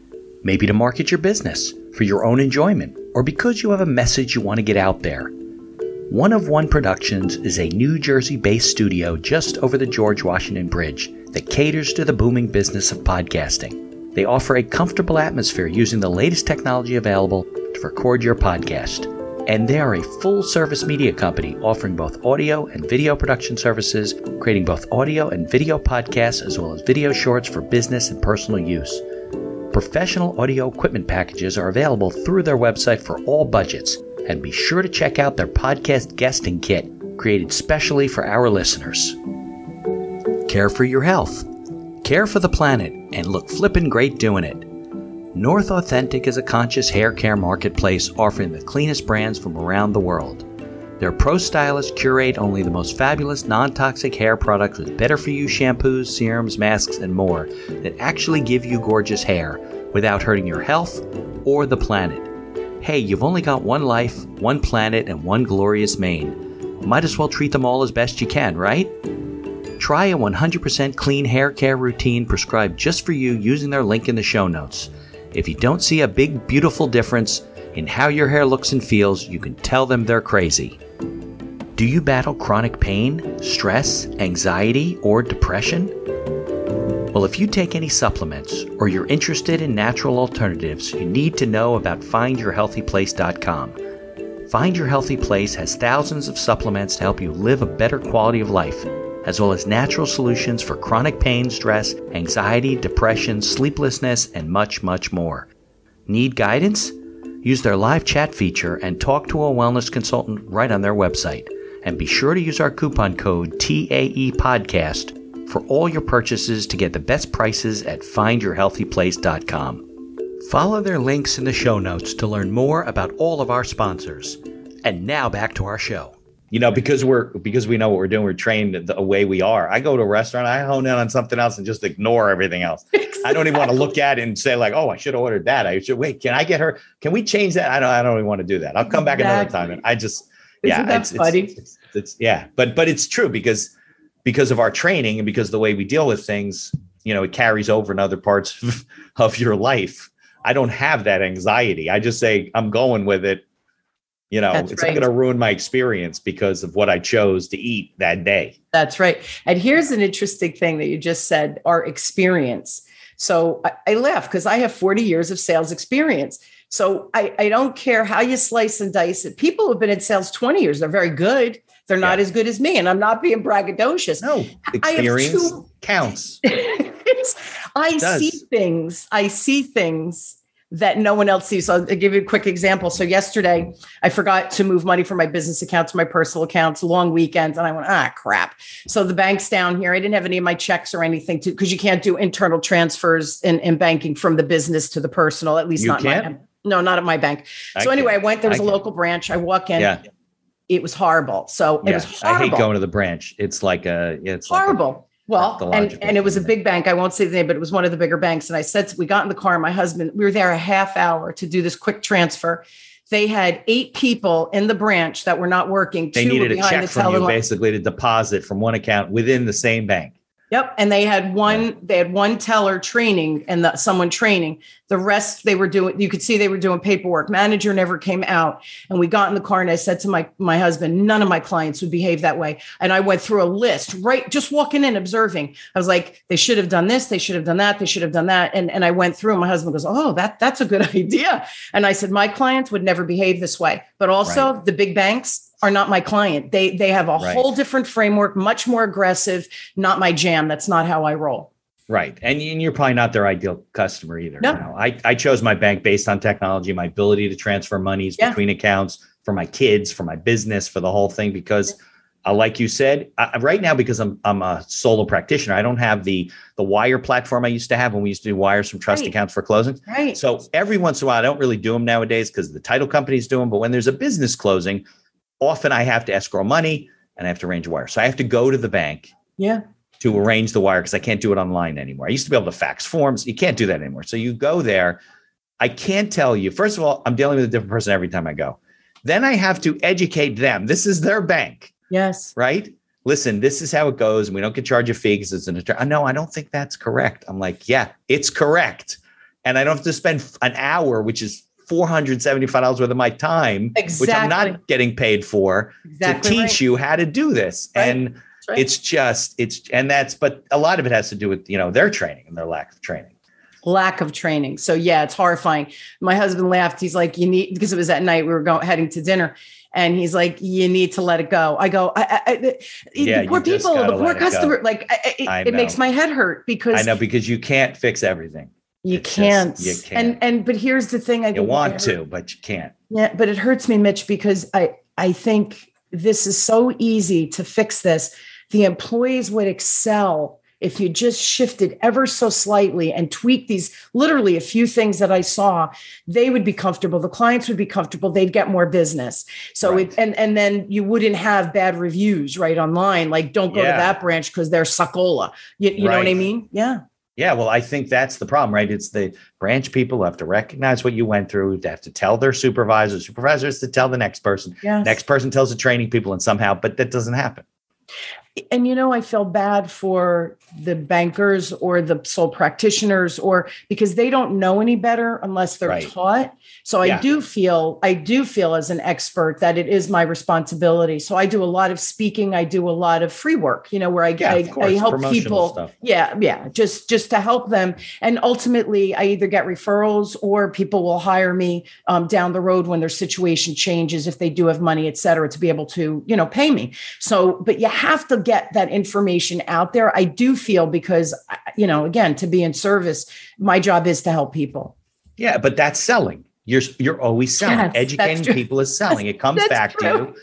Maybe to market your business for your own enjoyment or because you have a message you want to get out there. One of One Productions is a New Jersey based studio just over the George Washington Bridge that caters to the booming business of podcasting. They offer a comfortable atmosphere using the latest technology available to record your podcast. And they are a full service media company offering both audio and video production services, creating both audio and video podcasts as well as video shorts for business and personal use. Professional audio equipment packages are available through their website for all budgets, and be sure to check out their podcast guesting kit, created specially for our listeners. Care for your health, care for the planet, and look flippin' great doing it. North Authentic is a conscious hair care marketplace offering the cleanest brands from around the world. Their pro stylists curate only the most fabulous non toxic hair products with better for you shampoos, serums, masks, and more that actually give you gorgeous hair without hurting your health or the planet. Hey, you've only got one life, one planet, and one glorious mane. Might as well treat them all as best you can, right? Try a 100% clean hair care routine prescribed just for you using their link in the show notes. If you don't see a big, beautiful difference in how your hair looks and feels, you can tell them they're crazy. Do you battle chronic pain, stress, anxiety, or depression? Well, if you take any supplements or you're interested in natural alternatives, you need to know about findyourhealthyplace.com. Find Your Healthy Place has thousands of supplements to help you live a better quality of life as well as natural solutions for chronic pain, stress, anxiety, depression, sleeplessness, and much, much more. Need guidance? Use their live chat feature and talk to a wellness consultant right on their website. And be sure to use our coupon code TAE Podcast for all your purchases to get the best prices at findyourhealthyplace.com. Follow their links in the show notes to learn more about all of our sponsors. And now back to our show you know, because we're because we know what we're doing, we're trained the way we are. I go to a restaurant, I hone in on something else and just ignore everything else. Exactly. [LAUGHS] I don't even want to look at it and say like, oh, I should have ordered that. I should wait. Can I get her? Can we change that? I don't. I don't even want to do that. I'll come back exactly. another time. And I just, Isn't yeah, it's, funny? It's, it's, it's, yeah, but but it's true because because of our training and because the way we deal with things, you know, it carries over in other parts [LAUGHS] of, of your life. I don't have that anxiety. I just say I'm going with it you know, That's it's right. not going to ruin my experience because of what I chose to eat that day. That's right. And here's an interesting thing that you just said our experience. So I, I laugh because I have 40 years of sales experience. So I, I, don't care how you slice and dice it. People who've been in sales 20 years, they're very good. They're not yeah. as good as me. And I'm not being braggadocious. No, experience two, counts. [LAUGHS] I see things. I see things that no one else sees. So I'll give you a quick example. So yesterday I forgot to move money from my business account to my personal accounts, long weekends, and I went, ah, crap. So the bank's down here. I didn't have any of my checks or anything to because you can't do internal transfers in, in banking from the business to the personal, at least you not can? my no, not at my bank. I so anyway, I went, there was I a local branch. I walk in. Yeah. It was horrible. So yeah. it was horrible. I hate going to the branch. It's like a it's horrible. Like a, well, and, and it was a big bank. I won't say the name, but it was one of the bigger banks. And I said, we got in the car, my husband, we were there a half hour to do this quick transfer. They had eight people in the branch that were not working. They needed a check from you basically to deposit from one account within the same bank. Yep. And they had one, they had one teller training and the, someone training. The rest they were doing, you could see they were doing paperwork. Manager never came out. And we got in the car and I said to my, my husband, none of my clients would behave that way. And I went through a list, right? Just walking in, observing. I was like, they should have done this, they should have done that, they should have done that. And, and I went through, and my husband goes, Oh, that that's a good [LAUGHS] idea. And I said, My clients would never behave this way. But also right. the big banks, are not my client. They they have a right. whole different framework, much more aggressive. Not my jam. That's not how I roll. Right, and, you're probably not their ideal customer either. No. You know? I I chose my bank based on technology, my ability to transfer monies yeah. between accounts for my kids, for my business, for the whole thing. Because, uh, like you said, uh, right now because I'm I'm a solo practitioner, I don't have the the wire platform I used to have when we used to do wires from trust right. accounts for closings. Right. So every once in a while, I don't really do them nowadays because the title companies do them. But when there's a business closing often I have to escrow money and I have to arrange a wire. So I have to go to the bank. Yeah. To arrange the wire because I can't do it online anymore. I used to be able to fax forms. You can't do that anymore. So you go there. I can't tell you. First of all, I'm dealing with a different person every time I go. Then I have to educate them. This is their bank. Yes. Right. listen, this is how it goes. And we don't get charged a fee because it's an attorney. No, I don't think that's correct. I'm like, yeah, it's correct. And I don't have to spend an hour, which is $475 worth of my time, exactly. which I'm not getting paid for exactly to teach right. you how to do this. Right. And right. it's just, it's, and that's, but a lot of it has to do with, you know, their training and their lack of training. Lack of training. So yeah, it's horrifying. My husband laughed. He's like, you need, because it was at night, we were going, heading to dinner and he's like, "You need to let it go." I go, I, I, yeah, "The poor people, the poor customer." Like, it, it makes my head hurt because I know because you can't fix everything. You can't. Just, you can't. And and but here's the thing: I you want to, but you can't. Yeah, but it hurts me, Mitch, because I I think this is so easy to fix this. The employees would excel if you just shifted ever so slightly and tweak these literally a few things that I saw, they would be comfortable. The clients would be comfortable. They'd get more business. So right. it, and and then you wouldn't have bad reviews right online. Like don't go yeah. to that branch because they're succola. You, you right. know what I mean? Yeah. Yeah, well, I think that's the problem, right? It's the branch people who have to recognize what you went through. They have to tell their supervisors, supervisors to tell the next person. Yes. Next person tells the training people, and somehow, but that doesn't happen and you know i feel bad for the bankers or the sole practitioners or because they don't know any better unless they're right. taught so yeah. i do feel i do feel as an expert that it is my responsibility so i do a lot of speaking i do a lot of free work you know where i, yeah, I, I, help people stuff. yeah yeah just just to help them and ultimately i either get referrals or people will hire me um, down the road when their situation changes if they do have money et cetera to be able to you know pay me so but you have to get that information out there. I do feel because, you know, again, to be in service, my job is to help people. Yeah, but that's selling. You're you're always selling. Yes, Educating people is selling. It comes [LAUGHS] back true. to you.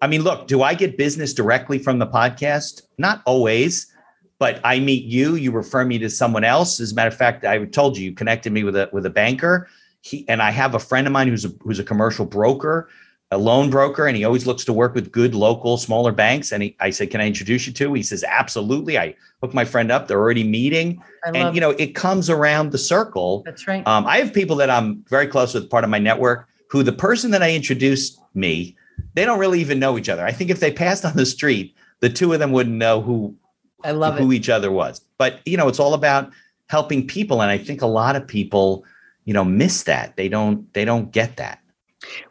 I mean, look, do I get business directly from the podcast? Not always, but I meet you, you refer me to someone else. As a matter of fact, I told you you connected me with a with a banker. He and I have a friend of mine who's a who's a commercial broker a loan broker and he always looks to work with good local smaller banks. And he, i said can i introduce you to he says absolutely. I hook my friend up. They're already meeting. And you know it comes around the circle. That's right. Um, i have people that i'm very close with part of my network who the person that i introduced me they don't really even know each other. I think if they passed [LAUGHS] on the street the two of them wouldn't know who i love who it. each other was. But you know it's all about helping people and i think a lot of people you know miss that. They don't they don't get that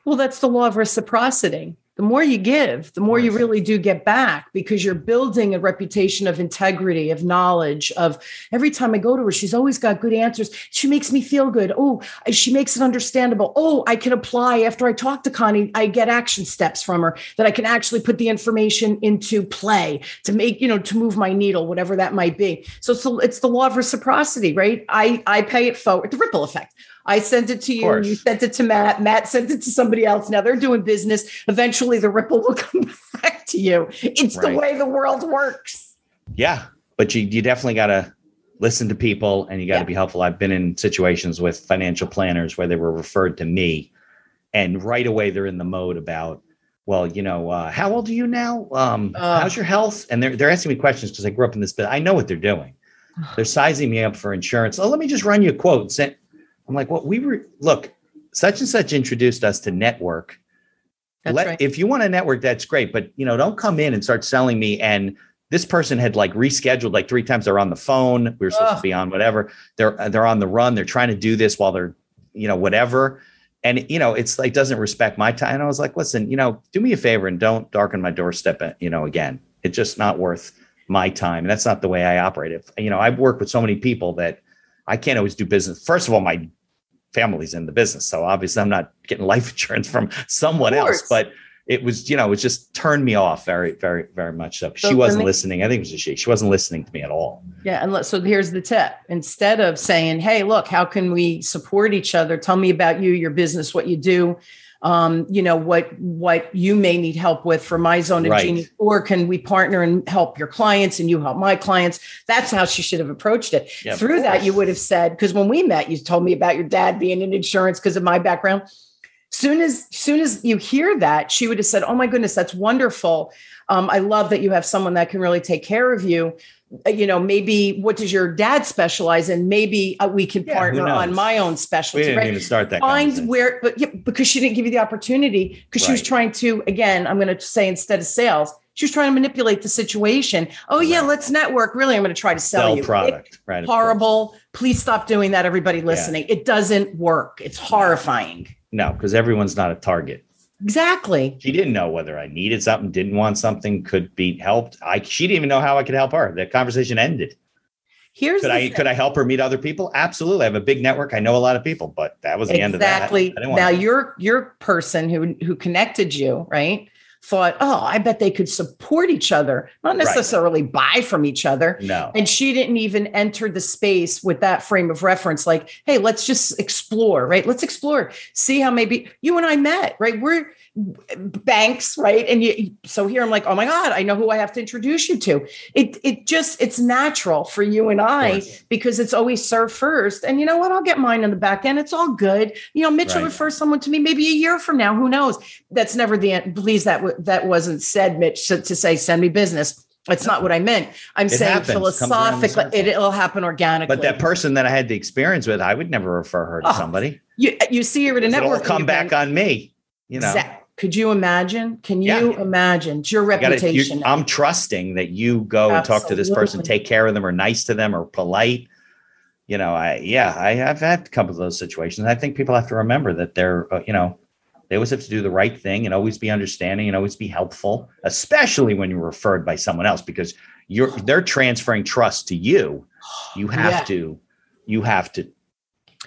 well, that's the law of reciprocity. The more you give, the more you really do get back because you're building a reputation of integrity, of knowledge, of every time I go to her, she's always got good answers. She makes me feel good. Oh, she makes it understandable. Oh, I can apply after I talk to Connie, I get action steps from her that I can actually put the information into play to make, you know, to move my needle, whatever that might be. So, so it's the law of reciprocity, right? I, I pay it forward, the ripple effect. I sent it to you. You sent it to Matt. Matt sent it to somebody else. Now they're doing business. Eventually, the ripple will [LAUGHS] come back to you. It's right. the way the world works. Yeah, but you you definitely got to listen to people and you got to yeah. be helpful. I've been in situations with financial planners where they were referred to me, and right away they're in the mode about. Well, you know, uh, how old are you now? Um, uh, how's your health? And they're they're asking me questions because I grew up in this, but I know what they're doing. [SIGHS] They're sizing me up for insurance. Oh, let me just run you a quote. Send, I'm like, well, we were look, such and such introduced us to network. That's Let, right. If you want to network, that's great, but you know, don't come in and start selling me. And this person had like rescheduled like three times. They're on the phone. We were supposed Ugh. to be on whatever. They're uh, they're on the run. They're trying to do this while they're, you know, whatever. And you know, it's like doesn't respect my time. And I was like, listen, you know, do me a favor and don't darken my doorstep. Uh, you know, again, it's just not worth my time. And that's not the way I operate. If you know, I've worked with so many people that I can't always do business. First of all, my family's in the business. So obviously I'm not getting [LAUGHS] life insurance from someone else, but it was, you know, it just turned me off very, very, very much so. so she wasn't me, listening. I think it was a she. She wasn't listening to me at all. Yeah. And so here's the tip. Instead of saying, Hey, look, how can we support each other? Tell me about you, your business, what you do um, you know what what you may need help with for my zone of right. genius or can we partner and help your clients and you help my clients? That's how she should have approached it. Yeah, through that you would have said because when we met you told me about your dad being in insurance because of my background. Soon as soon as you hear that she would have said oh my goodness that's wonderful. Um, i love that you have someone that can really take care of you you know, maybe what does your dad specialize in? Maybe uh, we can yeah, partner on my own specialty. We didn't right? even start that. Find where, but yeah, because she didn't give you the opportunity because right. she was trying to. Again, I'm going to say instead of sales, She was trying to manipulate the situation. Oh yeah, Right. let's network. Really, I'm going to try to sell, Sell you product, right? horrible. Please stop doing that, everybody listening. It doesn't work. It's horrifying. No, because everyone's not a target. Exactly. She didn't know whether I needed something, didn't want something, could be helped. I she didn't even know how I could help her. The conversation ended. Here's Could I thing. could I help her meet other people? Absolutely. I have a big network. I know a lot of people, but that was the end of that. exactly. Now to- your your person who who connected you, right? Thought, oh, I bet they could support each other, not Right. necessarily buy from each other. no. And she didn't even enter the space with that frame of reference, like, hey, let's just explore, right? Let's explore, see how maybe you and I met, right? We're banks, right? And you, so here I'm like, oh my God, I know who I have to introduce you to. It it just it's natural for you and I because it's always serve first. And you know what? I'll get mine on the back end. It's all good. You know, Mitch will Right. refer someone to me maybe a year from now. Who knows? That's never the end. Please, that w- that wasn't said, Mitch, to, to say send me business. That's not what I meant. I'm It saying happens. Comes around the philosophically, it, it'll happen organically. But that person that I had the experience with, I would never refer her to Oh, somebody. you you see her at a network. It'll come back event. on me. You know, could you imagine? Can Yeah. you imagine It's your gotta- you- reputation? I'm trusting that you go and talk to this person, take care of them, or nice to them, or polite. You know, I yeah, I have had a couple of those situations. I think people have to remember that they're, uh, you know, they always have to do the right thing and always be understanding and always be helpful, especially when you're referred by someone else because you're they're transferring trust to you. You have Yeah. to, you have to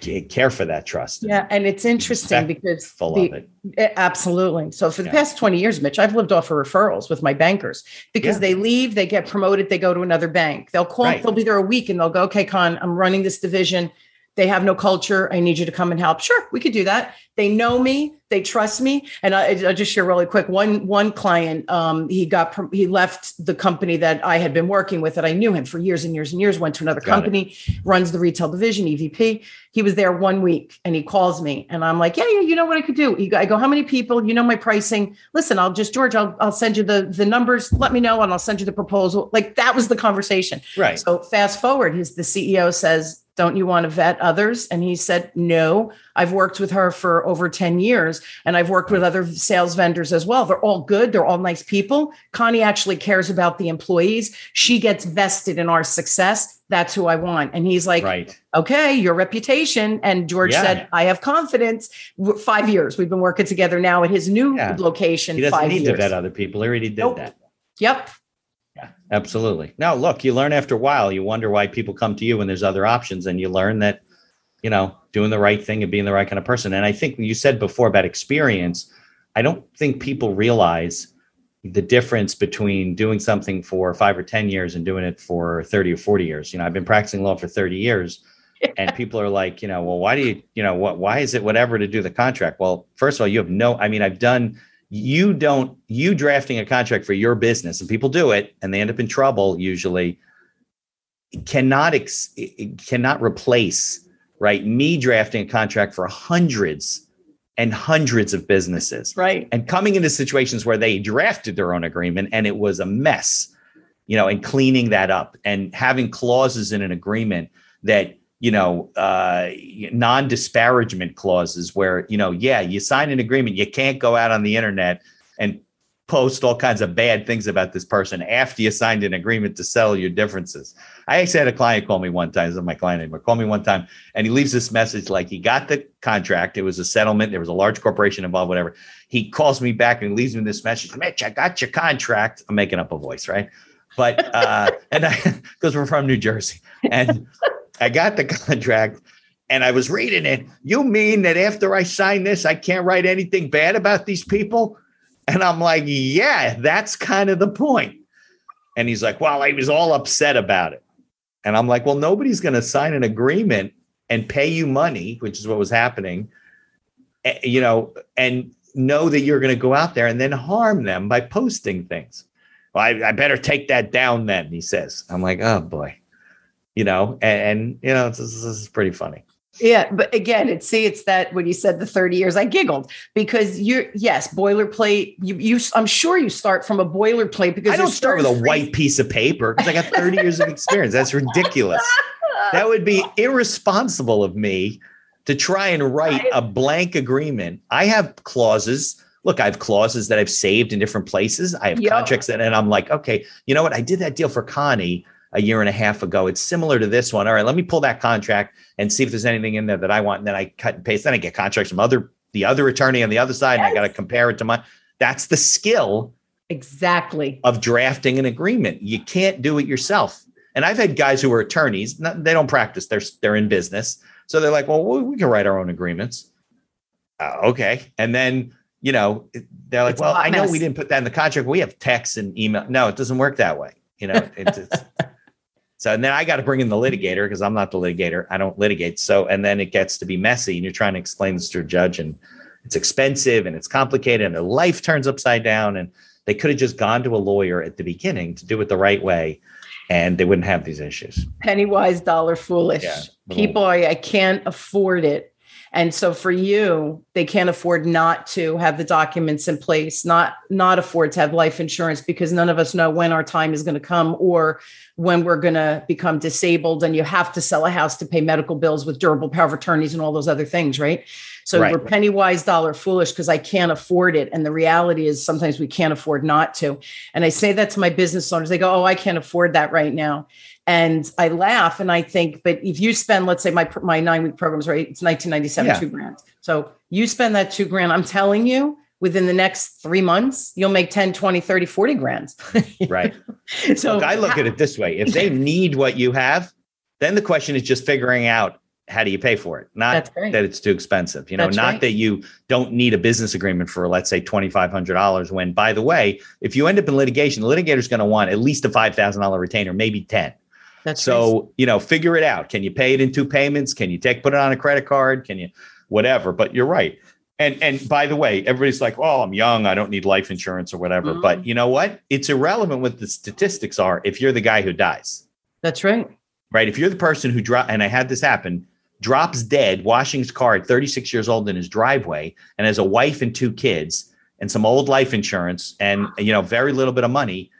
care for that trust. yeah, and it's interesting because Full the- of it. Eh, Absolutely. So for the Yeah. past 20 years, Mitch, I've lived off of referrals with my bankers because Yeah. they leave, they get promoted, they go to another bank. They'll call, Right. they'll be there a week and they'll go, okay, Con, I'm running this division. They have no culture. I need you to come and help. Sure, we could do that. They know me, they trust me. And I, I'll just share really quick. One one client, um, he got he left the company that I had been working with that I knew him for years and years and years. Went to another Got it. company, runs the retail division, EVP. He was there one week and he calls me and I'm like, yeah, yeah, you know what I could do. I go, how many people? You know my pricing. Listen, I'll just George, I'll I'll send you the the numbers. Let me know and I'll send you the proposal. Like that was the conversation. Right. So fast forward, his the CEO says, "Don't you want to vet others?" And he said, "No, I've worked with her for over 10 years and I've worked with other sales vendors as well. They're all good, they're all nice people. Connie actually cares about the employees. She gets vested in our success. That's who I want." And he's like, right. "Okay, your reputation." And George Yeah. said, "I have confidence." 5 years. We've been working together now at his new Yeah. location He doesn't 5 need years. to vet other people. He already did Nope. that. Yep. Yeah, absolutely. Now, look, you learn after a while. You wonder why people come to you when there's other options, and you learn that, you know, doing the right thing and being the right kind of person. And I think you said before about experience. I don't think people realize the difference between doing something for five or 10 years and doing it for 30 or 40 years. You know, I've been practicing law for 30 years [LAUGHS] and people are like, you know, well, why do you, you know, what, why is it whatever to do the contract? Well, first of all, you have no, I mean, I've done, you don't, you drafting a contract for your business and people do it and they end up in trouble usually cannot, ex, cannot replace, right? Me drafting a contract for hundreds and hundreds of businesses Right. and coming into situations where they drafted their own agreement and it was a mess you know and cleaning that up and having clauses in an agreement that you know uh non-disparagement clauses where you know yeah you sign an agreement you can't go out on the internet and post all kinds of bad things about this person after you signed an agreement to settle your differences. I actually had a client call me one time this is my client anymore call me one time and he leaves this message like he got the contract it was a settlement there was a large corporation involved whatever. He calls me back and leaves me this message mitch i got your contract. I'm making up a voice right? But uh [LAUGHS] and i because we're from new jersey and i got the [LAUGHS] contract and i was reading it you mean that after i sign this i can't write anything bad about these people and i'm like yeah that's kind of the point. and he's like well I was all upset about it and i'm like well nobody's going to sign an agreement and pay you money which is what was happening eh, you know and know that you're going to go out there and then harm them by posting things well, I, I better take that down then, he says. I'm like, oh boy. You know, and, and you know, this, this is pretty funny. Yeah, but again, it's see, it's that when you said the 30 years, I giggled because you're yes, boilerplate. You you I'm sure you start from a boilerplate because I don't start with a white piece of paper because I got 30 years of experience. That's ridiculous. That would be irresponsible of me to try and write a blank agreement. I have clauses look, I have clauses that I've saved in different places. I have yep. contracts that, and I'm like, okay, you know what? I did that deal for Connie a year and a half ago. It's similar to this one. All right, let me pull that contract and see if there's anything in there that I want. And then I cut and paste. Then I get contracts from other the other attorney on the other side, yes. and I got to compare it to my. That's the skill exactly of drafting an agreement. You can't do it yourself. And I've had guys who are attorneys. They don't practice. They're they're in business, so they're like, well, we can write our own agreements. Uh, okay, and then you know they're like, it's well, I know we didn't put that in the contract. We have text and email. No, it doesn't work that way. You know, it's, it's [LAUGHS] So and then I got to bring in the litigator because I'm not the litigator. I don't litigate. So and then it gets to be messy, and you're trying to explain this to a judge, and it's expensive and it's complicated, and their life turns upside down. And they could have just gone to a lawyer at the beginning to do it the right way, and they wouldn't have these issues. Penny wise, dollar foolish. Yeah, People, I, I can't afford it and so for you they can't afford not to have the documents in place not not afford to have life insurance because none of us know when our time is going to come or when we're going to become disabled and you have to sell a house to pay medical bills with durable power of attorneys and all those other things right? So right. we're penny wise dollar foolish because i can't afford it. And the reality is sometimes we can't afford not to. And i say that to my business owners. They go oh i can't afford that right now and I laugh and I think, but if you spend, let's say my my nine week programs, right? It's 1997, yeah. two grand. So you spend that two grand, I'm telling you, within the next three months, you'll make 10, 20, 30, 40 grand. [LAUGHS] right. so look, I look at it this way. If they [LAUGHS] need what you have, then the question is just figuring out how do you pay for it? Not that it's too expensive. You know, That's not right. that you don't need a business agreement for, let's say, $2,500. When, by the way, if you end up in litigation, the litigator is going to want at least a $5,000 retainer, maybe 10. That's so, you know, figure it out. Can you pay it in two payments? Can you take put it on a credit card? Can you whatever? But you're right. And and by the way, everybody's like, "Oh, I'm young. I don't need life insurance or whatever." Mm-hmm. But you know what? It's irrelevant what the statistics are if you're the guy who dies. That's right. Right. If you're the person who drop, and I had this happen, drops dead, washing his car at 36 years old in his driveway, and has a wife and two kids and some old life insurance, and you know, very little bit of money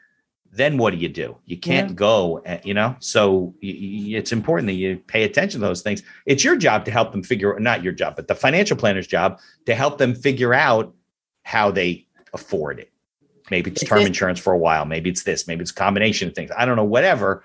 then what do you do? You can't yeah. go, eh, you know. So it's important that you pay attention to those things. It's your job to help them figure, not your job, but the financial planner's job to help them figure out how they afford it. Maybe it's term insurance for a while. Maybe it's this. Maybe it's a combination of things. I don't know. Whatever.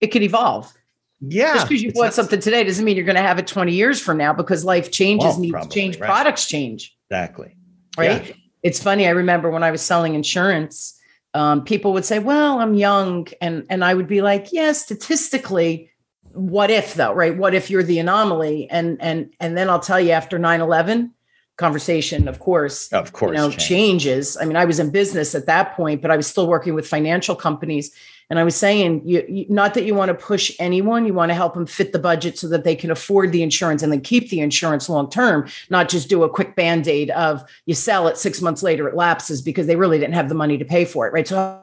It could evolve. Yeah. Just because you bought not, something today doesn't mean you're going to have it 20 years from now because life changes, well, needs probably, change, right. products change. Exactly. Right. Yeah. It's funny. I remember when I was selling insurance um, people would say, "Well, I'm young," and and I would be like, "Yeah, statistically, what if though, right? What if you're the anomaly?" And and and then I'll tell you after 9/11, conversation, of course, of course, you know, changes. I mean, I was in business at that point, but I was still working with financial companies, and I was saying, you, you, not that you want to push anyone, you want to help them fit the budget so that they can afford the insurance and then keep the insurance long term, not just do a quick band aid of you sell it six months later, it lapses because they really didn't have the money to pay for it, right? So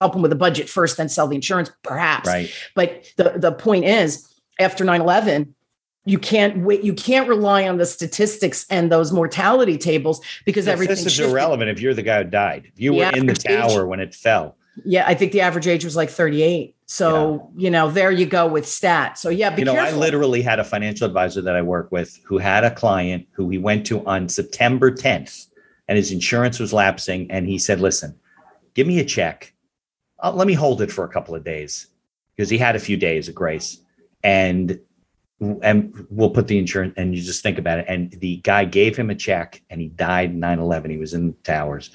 help them with the budget first, then sell the insurance, perhaps. Right. But the, the point is, after 9 11, you can't wait you can't rely on the statistics and those mortality tables because everything is irrelevant if you're the guy who died if you were in the tower age, when it fell yeah i think the average age was like 38 so, yeah. you know, there you go with stats So, yeah, you know, careful. I literally had a financial advisor that I work with who had a client who he went to on September 10th and his insurance was lapsing. And he said, listen, give me a check. Uh, let me hold it for a couple of days because he had a few days of grace. And and we'll put the insurance and you just think about it. And the guy gave him a check and he died 9 11. He was in the towers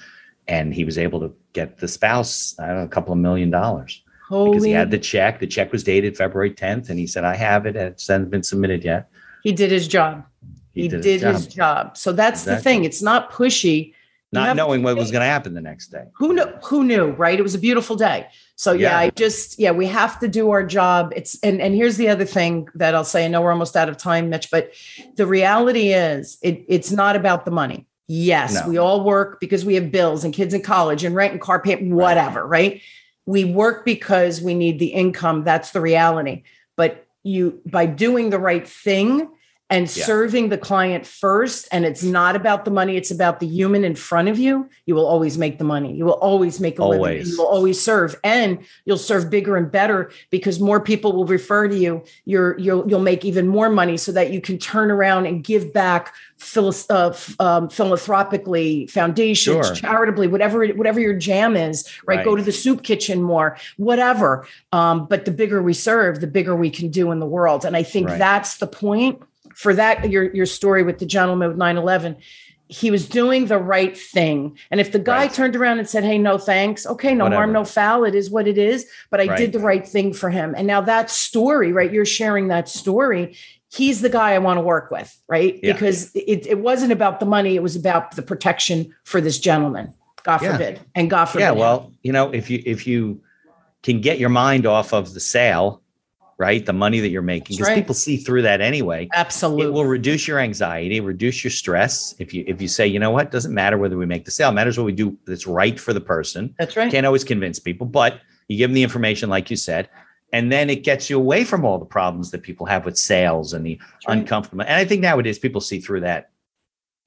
and he was able to get the spouse know, a couple of million dollars. Holy. Because he had the check. The check was dated February 10th, and he said, I have it. and It hasn't been submitted yet. He did his job. He, he did, did his, job. his, job. So that's exactly. the thing. It's not pushy. Not knowing what was going to happen the next day. Who knew? Who knew? Right? It was a beautiful day. So yeah. yeah, I just yeah, we have to do our job. It's and and here's the other thing that I'll say. I know we're almost out of time, Mitch, but the reality is it, it's not about the money. Yes, no. we all work because we have bills and kids in college and rent and car payment, whatever, right? right? we work because we need the income that's the reality but you by doing the right thing and yeah. serving the client first and it's not about the money it's about the human in front of you you will always make the money you will always make a always. living you will always serve and you'll serve bigger and better because more people will refer to you you're you'll you'll make even more money so that you can turn around and give back uh, um, philanthropically foundations sure. charitably whatever whatever your jam is right? right? go to the soup kitchen more whatever um, but the bigger we serve the bigger we can do in the world and i think right. that's the point for that your your story with the gentleman with 9-11 he was doing the right thing and if the guy right. turned around and said hey no thanks okay no Whatever. harm no foul it is what it is but i right. did the right thing for him and now that story right you're sharing that story he's the guy i want to work with right yeah. because it, it wasn't about the money it was about the protection for this gentleman god yeah. forbid and god forbid yeah well you know if you if you can get your mind off of the sale right? The money that you're making, because right. people see through that anyway. Absolutely, it will reduce your anxiety, reduce your stress. If you if you say, you know what, doesn't matter whether we make the sale, it matters what we do that's right for the person. That's right. Can't always convince people, but you give them the information, like you said, and then it gets you away from all the problems that people have with sales and the right. uncomfortable. And I think nowadays people see through that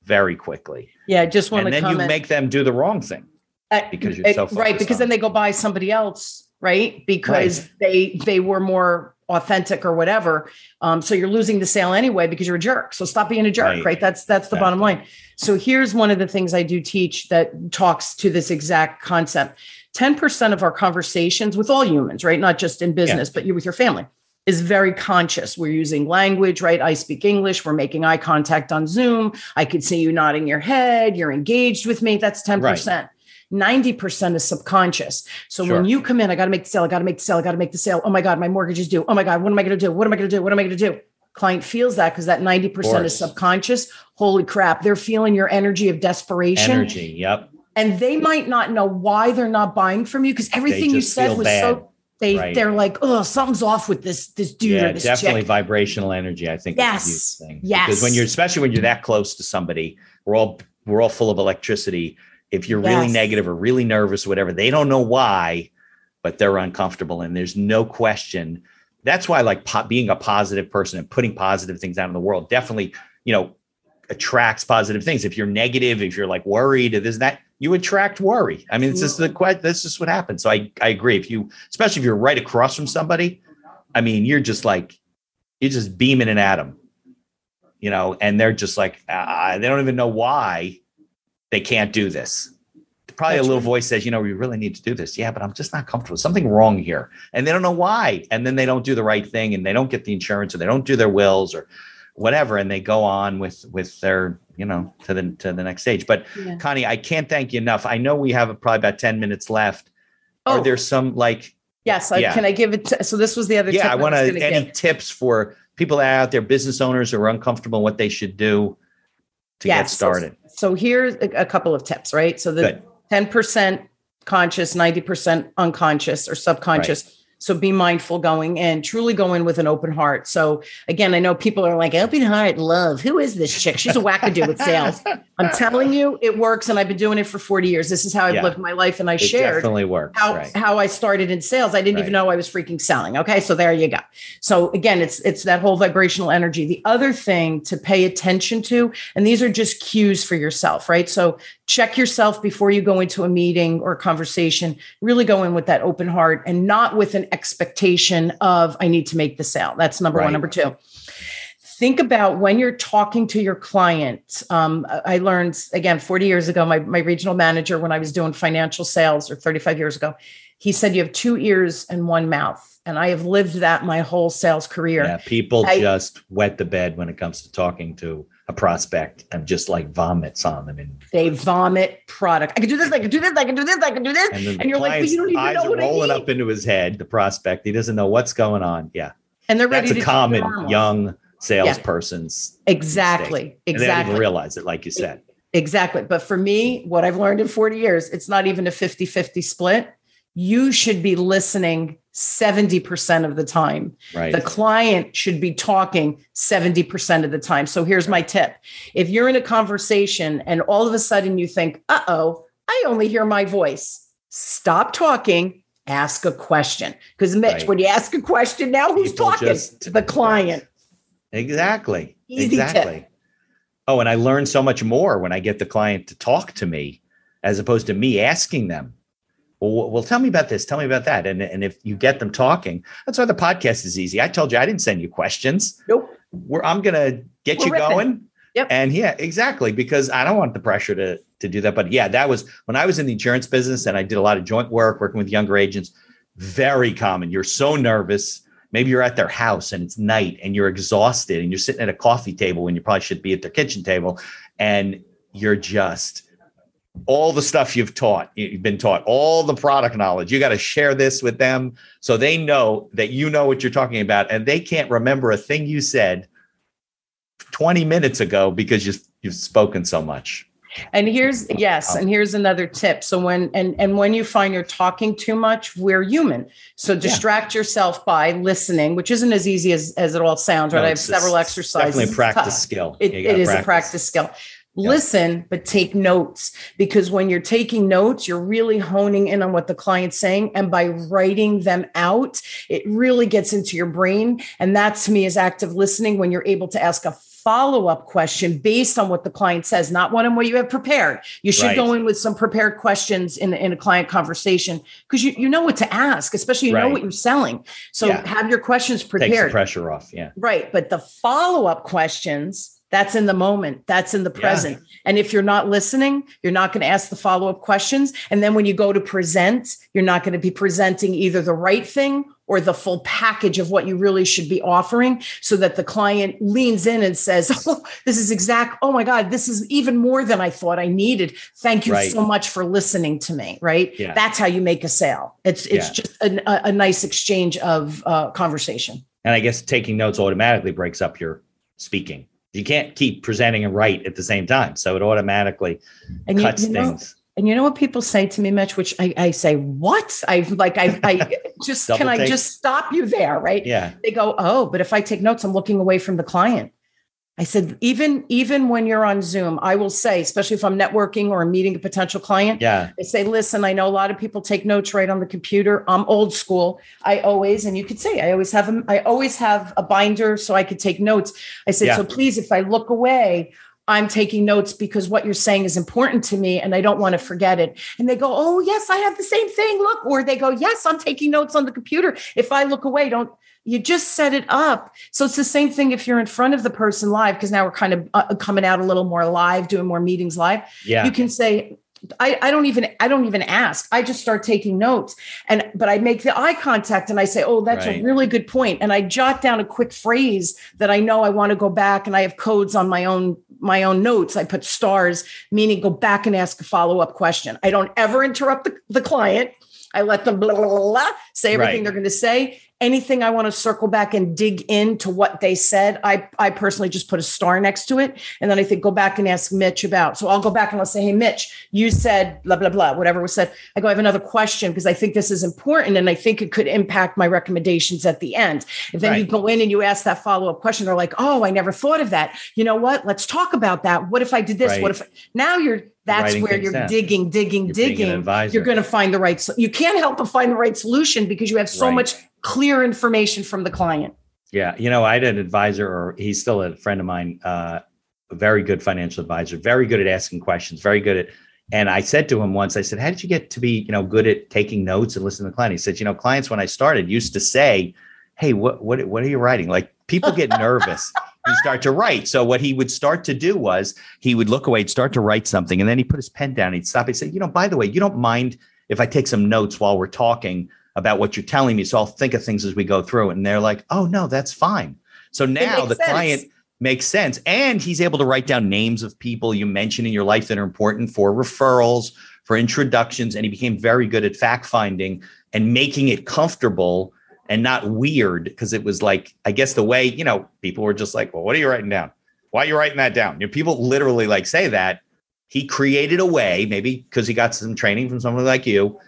very quickly. Yeah, I just want and to. then comment. you make them do the wrong thing uh, because you're so right. Because then they go buy somebody else, right? Because right. they they were more authentic or whatever. Um, so you're losing the sale anyway because you're a jerk. So stop being a jerk, right? right? That's that's the bottom line. So here's one of the things I do teach that talks to this exact concept. 10% of our conversations with all humans, right? Not just in business, yeah. but you with your family is very conscious. We're using language, right? I speak English. We're making eye contact on Zoom. I could see you nodding your head. You're engaged with me. That's 10%. Right. 90% is subconscious. So sure. when you come in, I got to make the sale, I got to make the sale, I got to make the sale. Oh my God, my mortgage is due. Oh my God, what am I going to do? What am I going to do? What am I going to do? Client feels that because that 90% is subconscious. Holy crap, they're feeling your energy of desperation. Energy, yep. And they might not know why they're not buying from you because everything you said was bad. so they right. they're like, oh, something's off with this this dude. Yeah, definitely chick. vibrational energy. I think yes, yes. Because when you're especially when you're that close to somebody, we're all we're all full of electricity if you're yes. really negative or really nervous or whatever they don't know why but they're uncomfortable and there's no question. That's why like po- being a positive person and putting positive things out in the world definitely you know attracts positive things. If you're negative if you're like worried if there's that you attract worry. I mean it's just the question that's just what happens. So i i agree. If you especially if you're right across from somebody i mean you're just like you're just beaming an atom you know and they're just like uh, they don't even know why they can't do this. Probably That's a little right. voice says, you know, we really need to do this. Yeah, but I'm just not comfortable. Something wrong here. And they don't know why. And then they don't do the right thing and they don't get the insurance or they don't do their wills or whatever. And they go on with with their, you know, to the to the next stage. But yeah. Connie, I can't thank you enough. I know we have probably about 10 minutes left. Oh. Are there some like Yes, yeah. can I give it? To, so this was the other. Yeah, I want to. Any give. tips for people out there, business owners who are uncomfortable, what they should do to yes. get started? So here's a, a couple of tips, right? So the Good. 10% conscious, 90% unconscious or subconscious. Right. So be mindful going in, truly go in with an open heart. So again, I know people are like, open heart, love. Who is this chick? She's a wackadoo with sales. I'm [LAUGHS] telling you, it works. And I've been doing it for 40 years. This is how I've yeah. lived my life. And I it shared definitely works, how, right. how I started in sales. I didn't right. even know I was freaking selling. Okay. So there you go. So again, it's it's that whole vibrational energy. The other thing to pay attention to, and these are just cues for yourself, right? So check yourself before you go into a meeting or a conversation. Really go in with that open heart and not with an expectation of, I need to make the sale. That's number right. one. Number two, think about when you're talking to your client. Um, I learned again 40 years ago, my, my regional manager, when I was doing financial sales or 35 years ago, he said, You have two ears and one mouth. And I have lived that my whole sales career. Yeah, people I, just wet the bed when it comes to talking to a prospect and just like vomits on them. And they vomit product. I can do this. I can do this. I can do this. I can do this. And, and you're like, but you don't even eyes know what rolling I up into his head. The prospect, he doesn't know what's going on. Yeah, and they're ready. That's a common young salesperson's yeah. exactly. Mistake. Exactly. And realize it, like you said. Exactly. But for me, what I've learned in 40 years, it's not even a 50 50 split. You should be listening 70% of the time. Right. The client should be talking 70% of the time. So here's my tip. If you're in a conversation and all of a sudden you think, uh oh, I only hear my voice, stop talking, ask a question. Because Mitch, right. when you ask a question now, who's People talking? Just, the client. Exactly. Easy exactly. Tip. Oh, and I learn so much more when I get the client to talk to me as opposed to me asking them. Well, well, tell me about this. Tell me about that. And, and if you get them talking, that's why the podcast is easy. I told you I didn't send you questions. Nope. We're, I'm going to get We're you ripping. going. Yep. And yeah, exactly. Because I don't want the pressure to, to do that. But yeah, that was when I was in the insurance business and I did a lot of joint work, working with younger agents. Very common. You're so nervous. Maybe you're at their house and it's night and you're exhausted and you're sitting at a coffee table when you probably should be at their kitchen table and you're just all the stuff you've taught, you've been taught, all the product knowledge. You got to share this with them so they know that you know what you're talking about and they can't remember a thing you said 20 minutes ago because you've, you've spoken so much. And here's yes, and here's another tip. So when and and when you find you're talking too much, we're human. So distract yeah. yourself by listening, which isn't as easy as, as it all sounds, right? No, I have several exercises. Definitely a practice skill. It, it is practice. a practice skill listen but take notes because when you're taking notes you're really honing in on what the client's saying and by writing them out it really gets into your brain and that to me is active listening when you're able to ask a follow-up question based on what the client says not one on what you have prepared you should right. go in with some prepared questions in, in a client conversation because you, you know what to ask especially you right. know what you're selling so yeah. have your questions prepared Takes the pressure off yeah right but the follow-up questions that's in the moment. That's in the present. Yeah. And if you're not listening, you're not going to ask the follow up questions. And then when you go to present, you're not going to be presenting either the right thing or the full package of what you really should be offering so that the client leans in and says, [LAUGHS] Oh, this is exact. Oh my God, this is even more than I thought I needed. Thank you right. so much for listening to me. Right. Yeah. That's how you make a sale. It's, it's yeah. just a, a, nice exchange of uh, conversation. And I guess taking notes automatically breaks up your speaking you can't keep presenting and write at the same time. So it automatically and cuts you, you know, things. And you know what people say to me, Mitch, which I, I say, what? I like, I, I [LAUGHS] just, can. I just stop you there? Right. Yeah. They go, oh, but if I take notes, I'm looking away from the client. I said, even even when you're on Zoom, I will say, especially if I'm networking or I'm meeting a potential client, yeah, I say, listen, I know a lot of people take notes right on the computer. I'm old school. I always, and you could say, I always have a, I always have a binder so I could take notes. I said, yeah. so please, if I look away, I'm taking notes because what you're saying is important to me and I don't want to forget it. And they go, Oh, yes, I have the same thing. Look, or they go, Yes, I'm taking notes on the computer. If I look away, don't you just set it up. So it's the same thing if you're in front of the person live, because now we're kind of uh, coming out a little more live, doing more meetings live. Yeah. You can say, I, I don't even I don't even ask. I just start taking notes. And but I make the eye contact and I say, oh, that's right. a really good point. And I jot down a quick phrase that I know I want to go back and I have codes on my own my own notes. I put stars, meaning go back and ask a follow-up question. I don't ever interrupt the, the client. I let them blah, blah, blah, blah say everything right. they're going to say anything I want to circle back and dig into what they said, I, I personally just put a star next to it. And then I think go back and ask Mitch about. So I'll go back and I'll say, Hey, Mitch, you said blah, blah, blah, whatever was said. I go, I have another question because I think this is important and I think it could impact my recommendations at the end. If then right. you go in and you ask that follow up question, they're like, Oh, I never thought of that. You know what? Let's talk about that. What if I did this? Right. What if now you're that's where you're down. digging, digging, you're digging. You're going to find the right. You can't help but find the right solution because you have so right. much clear information from the client. Yeah. You know, I had an advisor, or he's still a friend of mine, uh, a very good financial advisor, very good at asking questions, very good at. And I said to him once, I said, How did you get to be, you know, good at taking notes and listening to the client? He said, You know, clients when I started used to say, Hey, what what what are you writing? Like people get nervous. [LAUGHS] you start to write. So what he would start to do was he would look away, he'd start to write something, and then he put his pen down. He'd stop. He'd say, "You know, by the way, you don't mind if I take some notes while we're talking about what you're telling me. So I'll think of things as we go through. And they're like, oh, no, that's fine. So now the sense. client makes sense. And he's able to write down names of people you mention in your life that are important for referrals, for introductions. And he became very good at fact finding and making it comfortable and not weird because it was like, I guess the way, you know, people were just like, well, what are you writing down? Why are you writing that down? You know, people literally like say that. He created a way, maybe because he got some training from someone like you,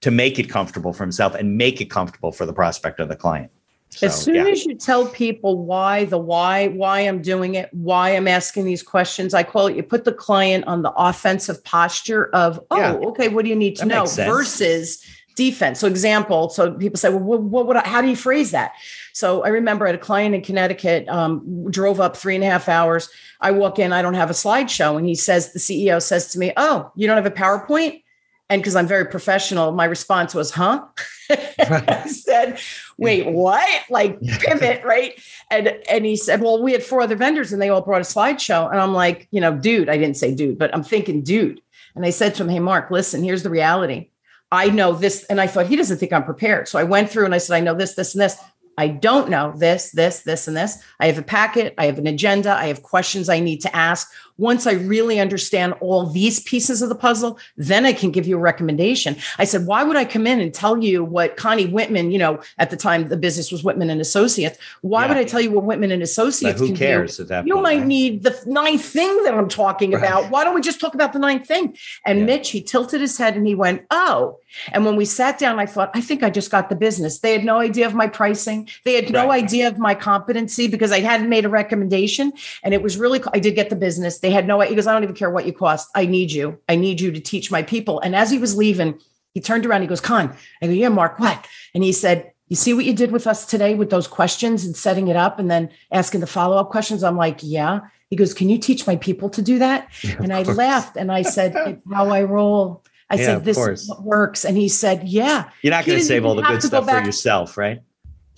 to make it comfortable for himself and make it comfortable for the prospect of the client. So, as soon yeah. as you tell people why, the why, why I'm doing it, why I'm asking these questions, I call it you put the client on the offensive posture of, oh, yeah. okay, what do you need to that know? Versus defense. So example, so people say, well, what, what would I, how do you phrase that? So I remember at a client in Connecticut, um, drove up three and a half hours. I walk in, I don't have a slideshow. And he says, the CEO says to me, oh, you don't have a PowerPoint? And because I'm very professional, my response was, huh? [LAUGHS] I said, wait, what? Like pivot, right? And and he said, Well, we had four other vendors and they all brought a slideshow. And I'm like, you know, dude, I didn't say dude, but I'm thinking, dude. And I said to him, Hey, Mark, listen, here's the reality. I know this. And I thought he doesn't think I'm prepared. So I went through and I said, I know this, this, and this. I don't know this, this, this, and this. I have a packet, I have an agenda, I have questions I need to ask once I really understand all these pieces of the puzzle, then I can give you a recommendation. I said, why would I come in and tell you what Connie Whitman, you know, at the time the business was Whitman and Associates. Why yeah. would I tell you what Whitman and Associates? But who cares do? at that You point, might right? need the ninth thing that I'm talking right. about. Why don't we just talk about the ninth thing? And yeah. Mitch, he tilted his head and he went, Oh. And when we sat down, I thought, I think I just got the business. They had no idea of my pricing. They had no right. idea of my competency because I hadn't made a recommendation. And it was really, I did get the business. They had no, he goes, I don't even care what you cost. I need you. I need you to teach my people. And as he was leaving, he turned around. He goes, Con, I go, yeah, Mark, what? And he said, you see what you did with us today with those questions and setting it up and then asking the follow-up questions? I'm like, yeah. He goes, can you teach my people to do that? [LAUGHS] Yeah, and I laughed and I said, it's how I roll. I yeah, said, this works. And he said, yeah. You're not going to save all the good stuff for yourself, right?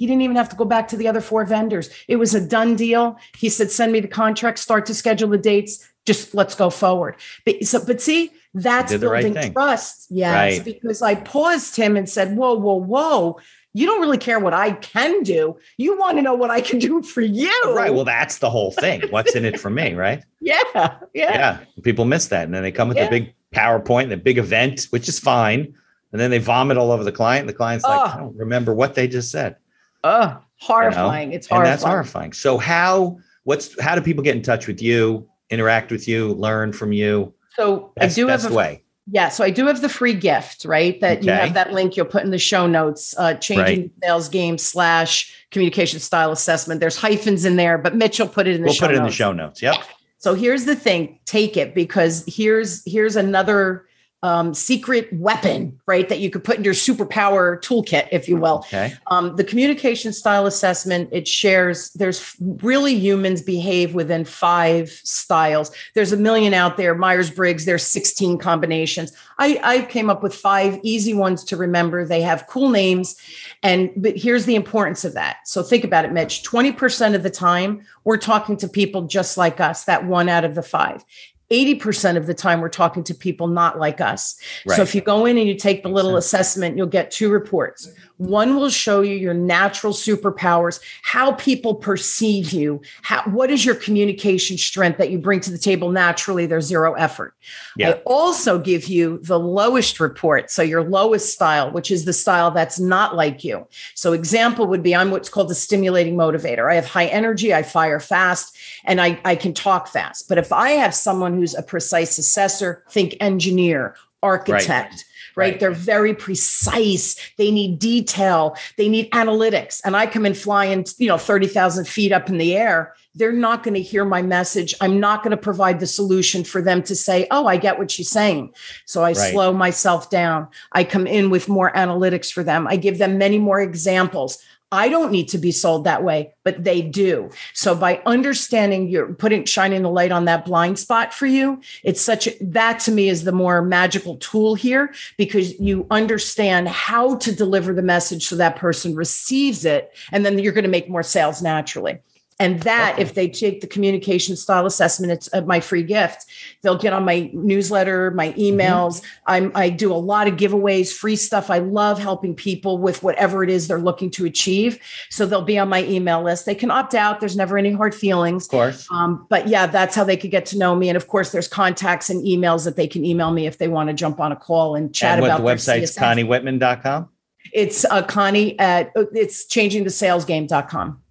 He didn't even have to go back to the other four vendors. It was a done deal. He said, send me the contract, start to schedule the dates just let's go forward. But so, but see, that's building right trust. Yes, right. because I paused him and said, "Whoa, whoa, whoa." You don't really care what I can do. You want to know what I can do for you. Right. Well, that's the whole thing. What's in it for me, right? [LAUGHS] Yeah. Yeah. Yeah. People miss that. And then they come with yeah. a big PowerPoint, the big event, which is fine. And then they vomit all over the client. The client's like, I don't remember what they just said. Oh, horrifying. You know? It's horrifying. And that's horrifying. So how what's how do people get in touch with you? interact with you, learn from you? So best, I do have a way. Yeah, so I do have the free gift, right? That okay. you have that link you'll put in the show notes. Uh, changing right. sales game slash communication style assessment. There's hyphens in there, but Mitchell put it in the we'll show put it notes. in the show notes. Yep. So here's the thing: take it because here's here's another um, secret weapon, right? That you could put in your superpower toolkit, if you will. Okay. Um, the communication style assessment, it shares, there's really humans behave within five styles. There's a million out there, Myers Briggs, there's 16 combinations. I, I came up with five easy ones to remember. They have cool names. And but here's the importance of that. So think about it, Mitch 20% of the time, we're talking to people just like us, that one out of the five. 80% of the time we're talking to people not like us. Right. So if you go in and you take the little assessment, you'll get two reports. One will show you your natural superpowers, how people perceive you, how, what is your communication strength that you bring to the table naturally, there's zero effort. Yeah. I also give you the lowest report. So your lowest style, which is the style that's not like you. So example would be I'm what's called a stimulating motivator. I have high energy, I fire fast, and I, I can talk fast. But if I have someone who's a precise assessor, think engineer, architect, right right? right? They're very precise. They need detail. They need analytics. And I come in flying, you know, 30,000 feet up in the air. They're not going to hear my message. I'm not going to provide the solution for them to say, oh, I get what she's saying. So I right. slow myself down. I come in with more analytics for them. I give them many more examples. I don't need to be sold that way, but they do. So by understanding you're putting shining the light on that blind spot for you, it's such that to me is the more magical tool here because you understand how to deliver the message so that person receives it and then you're going to make more sales naturally. And that, okay. if they take the communication style assessment, it's uh, my free gift. They'll get on my newsletter, my emails. Mm-hmm. i do a lot of giveaways, free stuff. I love helping people with whatever it is they're looking to achieve. So they'll be on my email list. They can opt out. There's never any hard feelings. Of course. Um, but yeah, that's how they could get to know me. And of course, there's contacts and emails that they can email me if they want to jump on a call and chat and about the website's ConnieWhitman.com. It's uh, Connie at it's changingthesalesgame.com.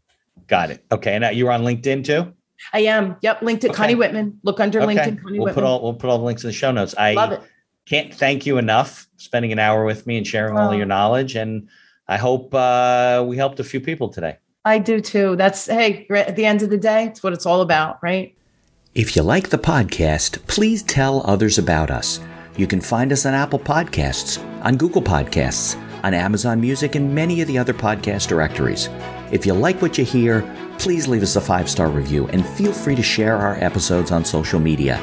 Got it. Okay. And you are on LinkedIn too? I am. Yep. Linked to okay. Connie Whitman. Look under okay. LinkedIn. Connie we'll Whitman. put all we'll put all the links in the show notes. I love it. Can't thank you enough spending an hour with me and sharing all your knowledge. And I hope uh, we helped a few people today. I do too. That's hey, at the end of the day, it's what it's all about, right? If you like the podcast, please tell others about us. You can find us on Apple Podcasts, on Google Podcasts, on Amazon Music, and many of the other podcast directories. If you like what you hear, please leave us a five star review and feel free to share our episodes on social media.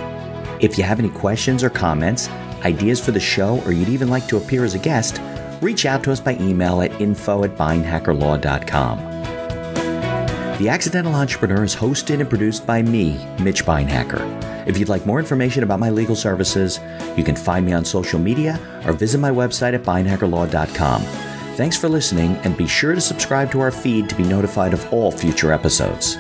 If you have any questions or comments, ideas for the show, or you'd even like to appear as a guest, reach out to us by email at info at beinhakerlaw.com. The Accidental Entrepreneur is hosted and produced by me, Mitch Beinhaker. If you'd like more information about my legal services, you can find me on social media or visit my website at beinhakerlaw.com. Thanks for listening, and be sure to subscribe to our feed to be notified of all future episodes.